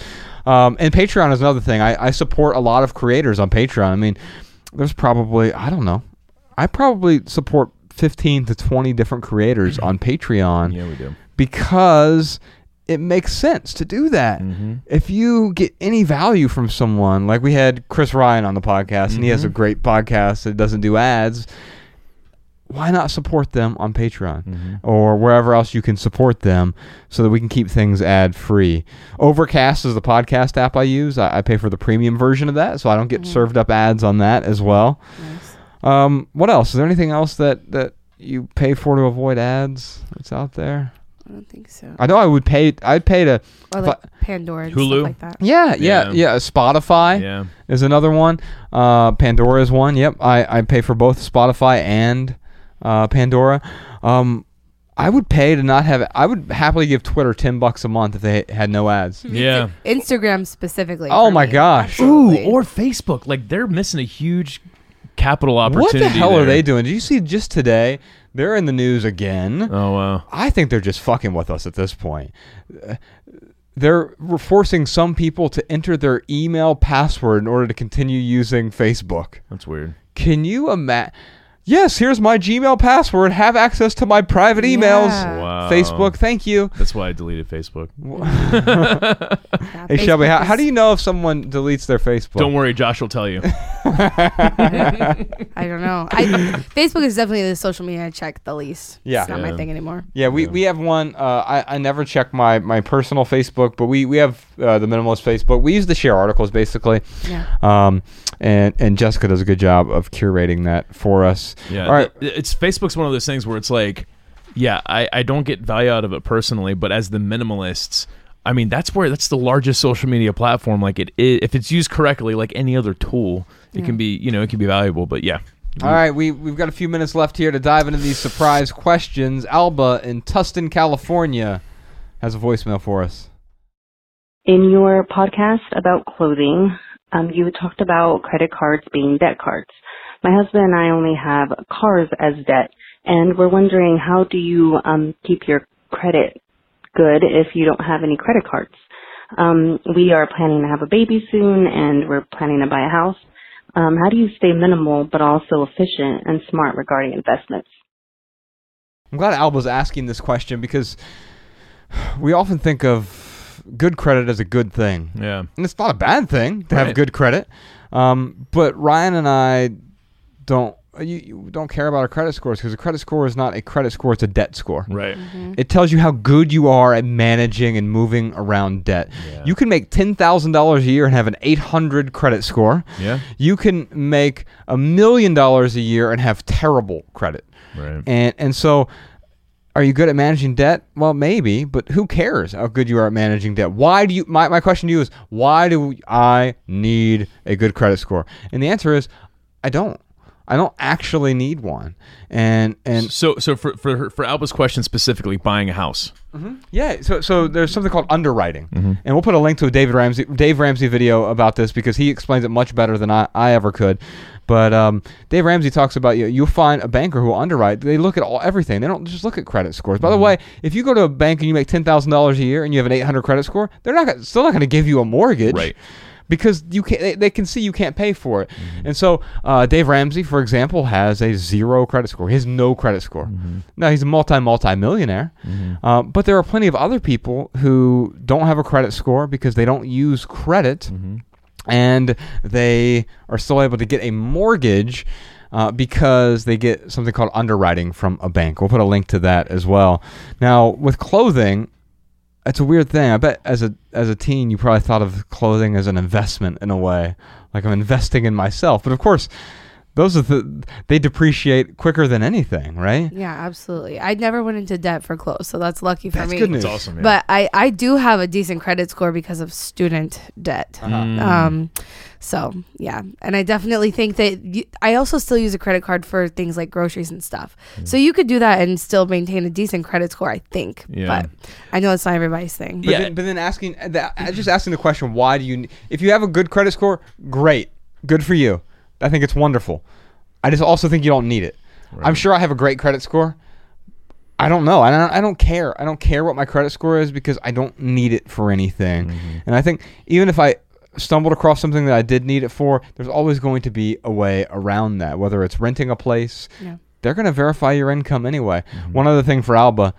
Um, and Patreon is another thing. I, I support a lot of creators on Patreon. I mean, there's probably I don't know. I probably support 15 to 20 different creators on Patreon Yeah, we do. because it makes sense to do that. Mm-hmm. If you get any value from someone, like we had Chris Ryan on the podcast, and he has a mm-hmm. great podcast that doesn't do ads. Why not support them on Patreon mm-hmm. or wherever else you can support them so that we can keep things ad free? Overcast is the podcast app I use. I, I pay for the premium version of that, so I don't get mm. served up ads on that as well. Nice. Um, what else? Is there anything else that that you pay for to avoid ads that's out there? I don't think so. I know I would pay. I'd pay to. Or like Pandora and Hulu? stuff like that. Yeah, yeah, Yeah. yeah. Spotify Yeah. is another one. Uh, Pandora is one. Yep, I I pay for both Spotify and uh, Pandora. Um, I would pay to not have. I would happily give Twitter ten bucks a month if they had no ads. Yeah. Instagram specifically. Oh my me. gosh. Ooh, or Facebook. Like they're missing a huge capital opportunity. What the hell are they doing? Did you see just today? They're in the news again. Oh wow. I think they're just fucking with us at this point. Uh, They're forcing some people to enter their email password in order to continue using Facebook. That's weird. Can you imagine? Yes, here's my Gmail password. Have access to my private emails. Yeah. Wow. Facebook, thank you. That's why I deleted Facebook. Yeah, Hey Shelby, Facebook how, how is- do you know if someone deletes their Facebook? Don't worry, Josh will tell you. I don't know. I Facebook is definitely the social media I check the least. Yeah. It's not Yeah. my thing anymore. Yeah, we, we have one. Uh, I, I never check my, my personal Facebook, but we, we have uh, the minimalist Facebook. We use to share articles basically. Yeah. Um, and, and Jessica does a good job of curating that for us. Yeah. All right. It's Facebook's one of those things where it's like, yeah, I, I don't get value out of it personally, but as the minimalists, I mean, that's where that's the largest social media platform. Like it, i if it's used correctly, like any other tool, it Yeah. can be, you know, it can be valuable. But yeah, All right, we, we've got a few minutes left here to dive into these surprise questions. Alba in Tustin, California has a voicemail for us. In your podcast about clothing, um, you talked about credit cards being debt cards. My husband and I only have cars as debt, and we're wondering how do you um, keep your credit good if you don't have any credit cards? Um, we are planning to have a baby soon, and we're planning to buy a house. Um, how do you stay minimal but also efficient and smart regarding investments? I'm glad Alba's asking this question because we often think of good credit as a good thing. yeah, And it's not a bad thing to have good credit. Um, but Ryan and I don't Uh, you, you don't care about our credit scores because a credit score is not a credit score, it's a debt score. right. Mm-hmm. It tells you how good you are at managing and moving around debt. Yeah. You can make $10,000 a year and have an 800 credit score. Yeah, You can make a million dollars a year and have terrible credit. right. And and so are you good at managing debt? Well, maybe, but who cares how good you are at managing debt? Why do you my, my question to you is why do I need a good credit score? And the answer is I don't. I don't actually need one. And and So so for for for Alba's question specifically, buying a house. yeah, so so there's something called underwriting, Mm-hmm. and we'll put a link to a David Ramsey Dave Ramsey video about this because he explains it much better than I, I ever could. But um, Dave Ramsey talks about you. You'll find a banker who will underwrite. They look at all everything. They don't just look at credit scores. By the Mm-hmm. way, if you go to a bank and you make ten thousand dollars a year and you have an eight hundred credit score, they're not still not going to give you a mortgage, Right. Because you can't. They, they can see you can't pay for it. Mm-hmm. And so uh, Dave Ramsey, for example, has a zero credit score. He has no credit score. Mm-hmm. Now he's a multi multi millionaire, uh, but there are plenty of other people who don't have a credit score because they don't use credit, Mm-hmm. and they are still able to get a mortgage. Uh, because they get something called underwriting from a bank. We'll put a link to that as well. Now, with clothing, it's a weird thing. I bet as a as a teen, you probably thought of clothing as an investment in a way, like I'm investing in myself. But of course, those are the they depreciate quicker than anything, right? Yeah, absolutely. I never went into debt for clothes, so that's lucky for me. That's me. good news. It's awesome. Yeah. But I, I do have a decent credit score because of student debt. Uh-huh. Mm. Um, so yeah, and I definitely think that you, I also still use a credit card for things like groceries and stuff. So you could do that and still maintain a decent credit score, I think. Yeah. But I know it's not everybody's thing. But Yeah. then, but then asking, that, just asking the question, why do you? If you have a good credit score, great, good for you. I think it's wonderful. I just also think you don't need it. I'm sure I have a great credit score. I don't know. I don't. I don't care. I don't care what my credit score is because I don't need it for anything. Mm-hmm. And I think even if I stumbled across something that I did need it for, there's always going to be a way around that. Whether it's renting a place, Yeah. they're going to verify your income anyway. Mm-hmm. One other thing for Alba,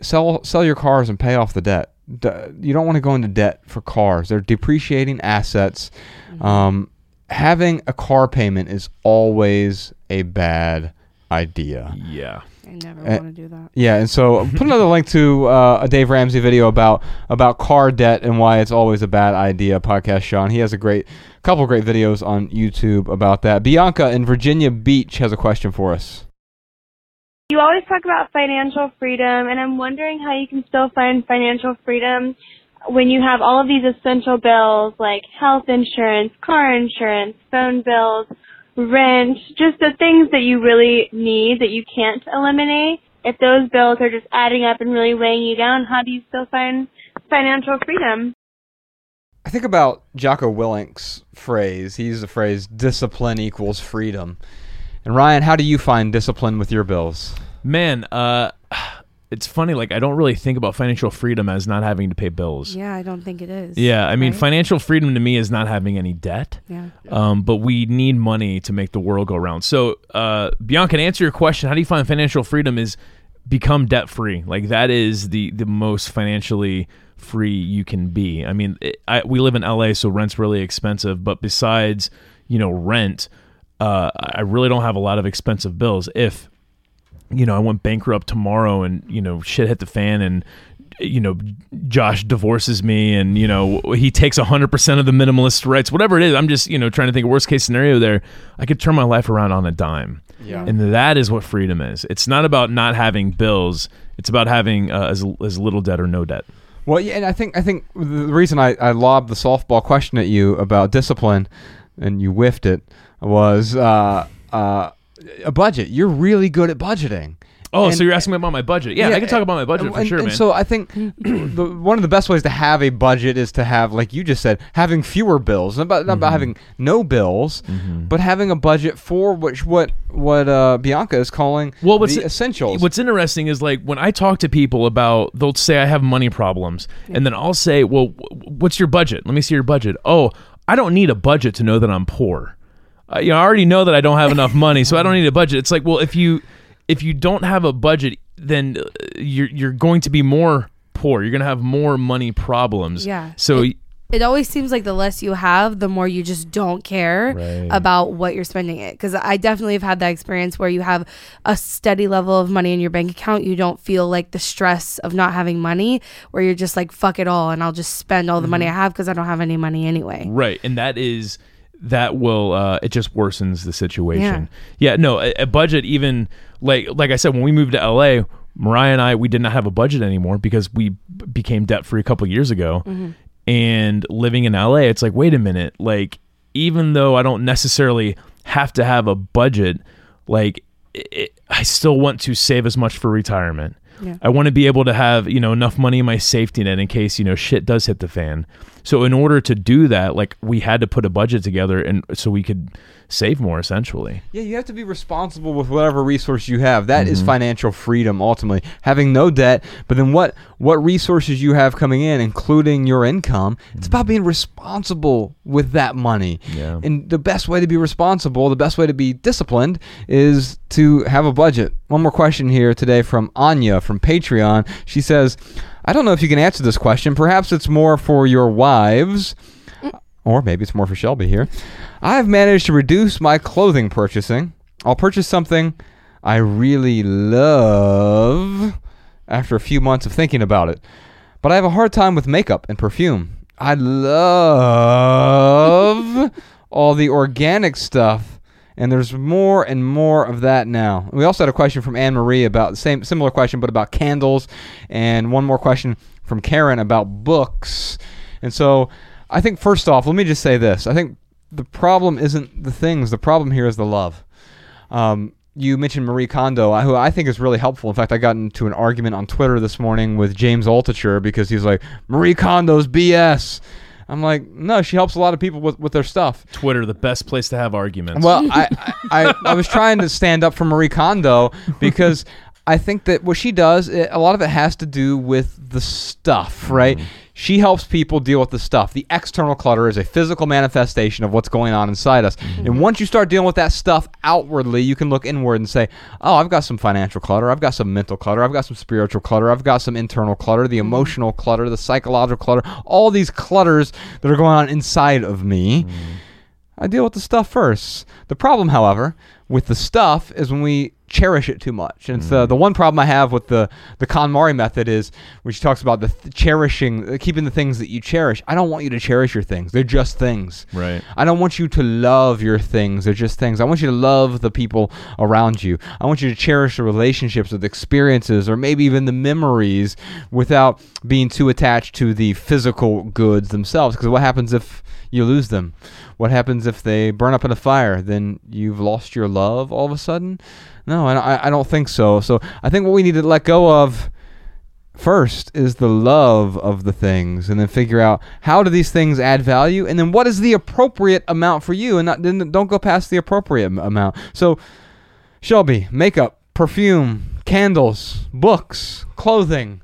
sell sell your cars and pay off the debt. You don't want to go into debt for cars. They're depreciating assets. Mm-hmm. Um, having a car payment is always a bad idea. yeah. I never Uh, want to do that. Yeah, and so put another link to uh, a Dave Ramsey video about about car debt and why it's always a bad idea. Podcast Shawn. He has a great couple great videos on YouTube about that. Bianca in Virginia Beach has a question for us. You always talk about financial freedom, and I'm wondering how you can still find financial freedom when you have all of these essential bills like health insurance, car insurance, phone bills, rent, just the things that you really need that you can't eliminate. If those bills are just adding up and really weighing you down, how do you still find financial freedom? I think about Jocko Willink's phrase. He used the phrase "discipline equals freedom." And Ryan, how do you find discipline with your bills? Man, uh, it's funny. Like I don't really think about financial freedom as not having to pay bills. Yeah, I don't think it is. Yeah, I mean, Right? financial freedom to me is not having any debt. Yeah. Um, but we need money to make the world go round. So, uh, Bianca, to answer your question, how do you find financial freedom? Is become debt free. Like that is the the most financially free you can be. I mean, it, I, we live in LA, so rent's really expensive. But besides, you know, rent, uh, I really don't have a lot of expensive bills. If you know, I went bankrupt tomorrow and, you know, shit hit the fan and, you know, Josh divorces me and, you know, he takes 100% of the minimalist rights, whatever it is. I'm just, you know, trying to think of worst case scenario there. I could turn my life around on a dime. Yeah. And that is what freedom is. It's not about not having bills. It's about having uh, as, as little debt or no debt. Well, yeah, and I think I think the reason I, I lobbed the softball question at you about discipline, and you whiffed it, was uh, uh, a budget. You're really good at budgeting. Oh, And- so you're asking me about my budget? Yeah, I can talk about my budget and- for and- sure, and man. So I think the, one of the best ways to have a budget is to have, like you just said, having fewer bills. Not about, not Mm-hmm. about having no bills, but having a budget for which what what uh, Bianca is calling Well, what's the essentials. What's interesting is like when I talk to people about, they'll say I have money problems, and then I'll say, "Well, wh- what's your budget? Let me see your budget." Oh, I don't need a budget to know that I'm poor. Uh, you know, I already know that I don't have enough money, so I don't need a budget. It's like, well, if you if you don't have a budget, then uh, you're you're going to be more poor. You're going to have more money problems. Yeah. So It always seems like the less you have, the more you just don't care Right. about what you're spending it. Because I definitely have had that experience where you have a steady level of money in your bank account. You don't feel like the stress of not having money, where you're just like, fuck it all, and I'll just spend all the money Mm-hmm. I have because I don't have any money anyway. Right, and that is that will uh, it just worsens the situation. Yeah, no, a, a budget even like like I said when we moved to LA, Mariah and I we did not have a budget anymore because we became debt free a couple years ago. And living in LA, it's like wait a minute, like even though I don't necessarily have to have a budget, like it, I still want to save as much for retirement. Yeah. I want to be able to have, you know, enough money in my safety net in case, you know, shit does hit the fan. So in order to do that, like we had to put a budget together and so we could save more essentially. Yeah, you have to be responsible with whatever resource you have. That Mm-hmm. is financial freedom ultimately. Having no debt, but then what what resources you have coming in, including your income, it's about being responsible with that money. Yeah. And the best way to be responsible, the best way to be disciplined is to have a budget. One more question here today from Anya from Patreon. She says, I don't know if you can answer this question. Perhaps it's more for your wives or maybe it's more for Shelby here. I've managed to reduce my clothing purchasing. I'll purchase something I really love after a few months of thinking about it. But I have a hard time with makeup and perfume. I love all the organic stuff, and there's more and more of that now. We also had a question from Anne Marie about the same similar question, but about candles, and one more question from Karen about books. And so, I think first off, let me just say this: I think the problem isn't the things. The problem here is the love. Um, you mentioned Marie Kondo, who I think is really helpful. In fact, I got into an argument on Twitter this morning with James Altucher because he's like, Marie Kondo's BS. I'm like, no, she helps a lot of people with, with their stuff. Twitter, the best place to have arguments. Well, I, I, I, I was trying to stand up for Marie Kondo because I think that what she does, it, a lot of it has to do with the stuff, right? She helps people deal with the stuff. The external clutter is a physical manifestation of what's going on inside us. Mm-hmm. And once you start dealing with that stuff outwardly, you can look inward and say, oh, I've got some financial clutter. I've got some mental clutter. I've got some spiritual clutter. I've got some internal clutter, the mm-hmm. emotional clutter, the psychological clutter, all these clutters that are going on inside of me. Mm-hmm. I deal with the stuff first. The problem, however, with the stuff is when we cherish it too much. And it's the, the one problem I have with the, the KonMari method is when she talks about the th- cherishing, uh, keeping the things that you cherish. I don't want you to cherish your things. They're just things. Right. I don't want you to love your things. They're just things. I want you to love the people around you. I want you to cherish the relationships or the experiences or maybe even the memories without being too attached to the physical goods themselves. Because what happens if you lose them? What happens if they burn up in a fire? Then you've lost your love all of a sudden? No, I, I- don't think so. So I think what we need to let go of first is the love of the things and then figure out how do these things add value and then what is the appropriate amount for you and not, don't go past the appropriate amount so shelby makeup perfume candles books clothing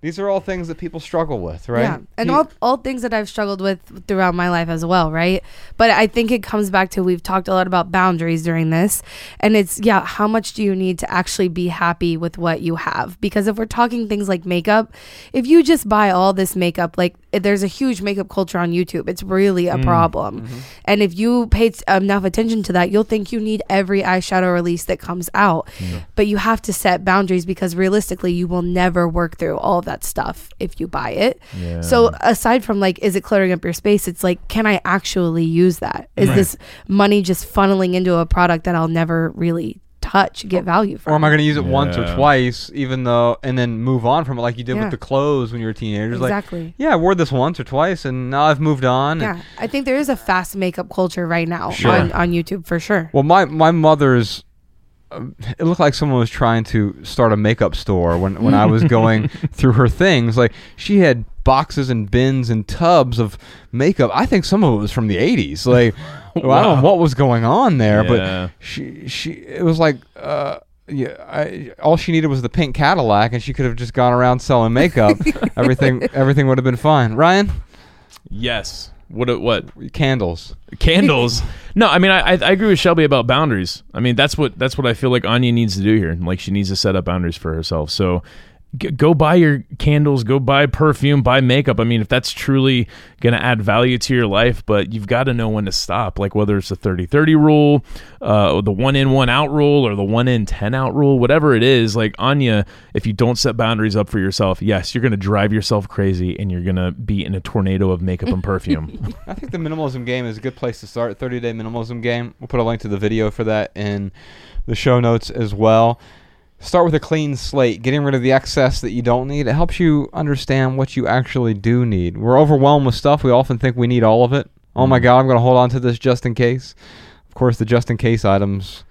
these are all things that people struggle with right Yeah, and You- all all things that I've struggled with throughout my life as well, right? But I think it comes back to we've talked a lot about boundaries during this, and it's yeah, how much do you need to actually be happy with what you have? Because if we're talking things like makeup, if you just buy all this makeup, like there's a huge makeup culture on YouTube, it's really a mm, problem. Mm-hmm. And if you pay t- enough attention to that, you'll think you need every eyeshadow release that comes out. But you have to set boundaries because realistically, you will never work through all of that stuff if you buy it. Yeah. So aside from like, is it cluttering up your space? It's like, can I actually use that? Is this money just funneling into a product that I'll never really touch, get value from? or am I going to use it once or twice, even though, and then move on from it like you did Yeah. with the clothes when you were a teenager? Exactly. Like, yeah, I wore this once or twice, and now I've moved on. and- Yeah, I think there is a fast makeup culture right now Sure. on, on YouTube for sure. Well, my my mother's. um, It looked like someone was trying to start a makeup store when when I was going through her things. Like she had boxes and bins and tubs of makeup. I think some of it was from the '80s. Like well, I don't know what was going on there, Yeah. but she she it was like. uh yeah, I, all she needed was the pink Cadillac, and she could have just gone around selling makeup. everything, everything would have been fine. Ryan, yes. What? What? candles. candles no i mean I, I I agree with shelby about boundaries i mean that's what that's what i feel like anya needs to do here like she needs to set up boundaries for herself so g- go buy your candles go buy perfume buy makeup i mean if that's truly going to add value to your life but you've got to know when to stop like whether it's the 30-30 rule uh, the one in one out rule or the one in 10 out rule whatever it is like anya if you don't set boundaries up for yourself yes you're going to drive yourself crazy and you're going to be in a tornado of makeup and perfume I think the minimalism game is a good place to start. 30 day minimalism game. We'll put a link to the video for that in the show notes as well. Start with a clean slate, getting rid of the excess that you don't need. It helps you understand what you actually do need. We're overwhelmed with stuff. We often think we need all of it. Oh my mm. God, I'm going to hold on to this just in case. Of course, the just in case items,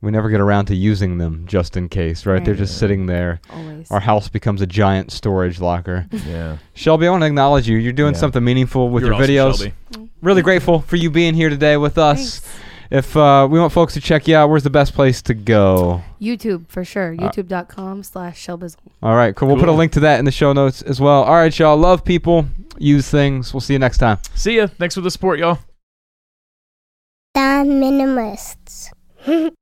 we never get around to using them just in case, right? They're just sitting there. Always. Our house becomes a giant storage locker. Yeah. Shelby, I want to acknowledge you. You're doing Yeah. something meaningful with You're your awesome, videos. Shelby. Really grateful for you being here today with us. Thanks. If uh, we want folks to check you out, where's the best place to go? YouTube for sure. Uh, YouTube.com slash Shelbizleee. All right, cool. We'll put a link to that in the show notes as well. All right, y'all. Love people, use things. We'll see you next time. See ya. Thanks for the support, y'all. The minimalists.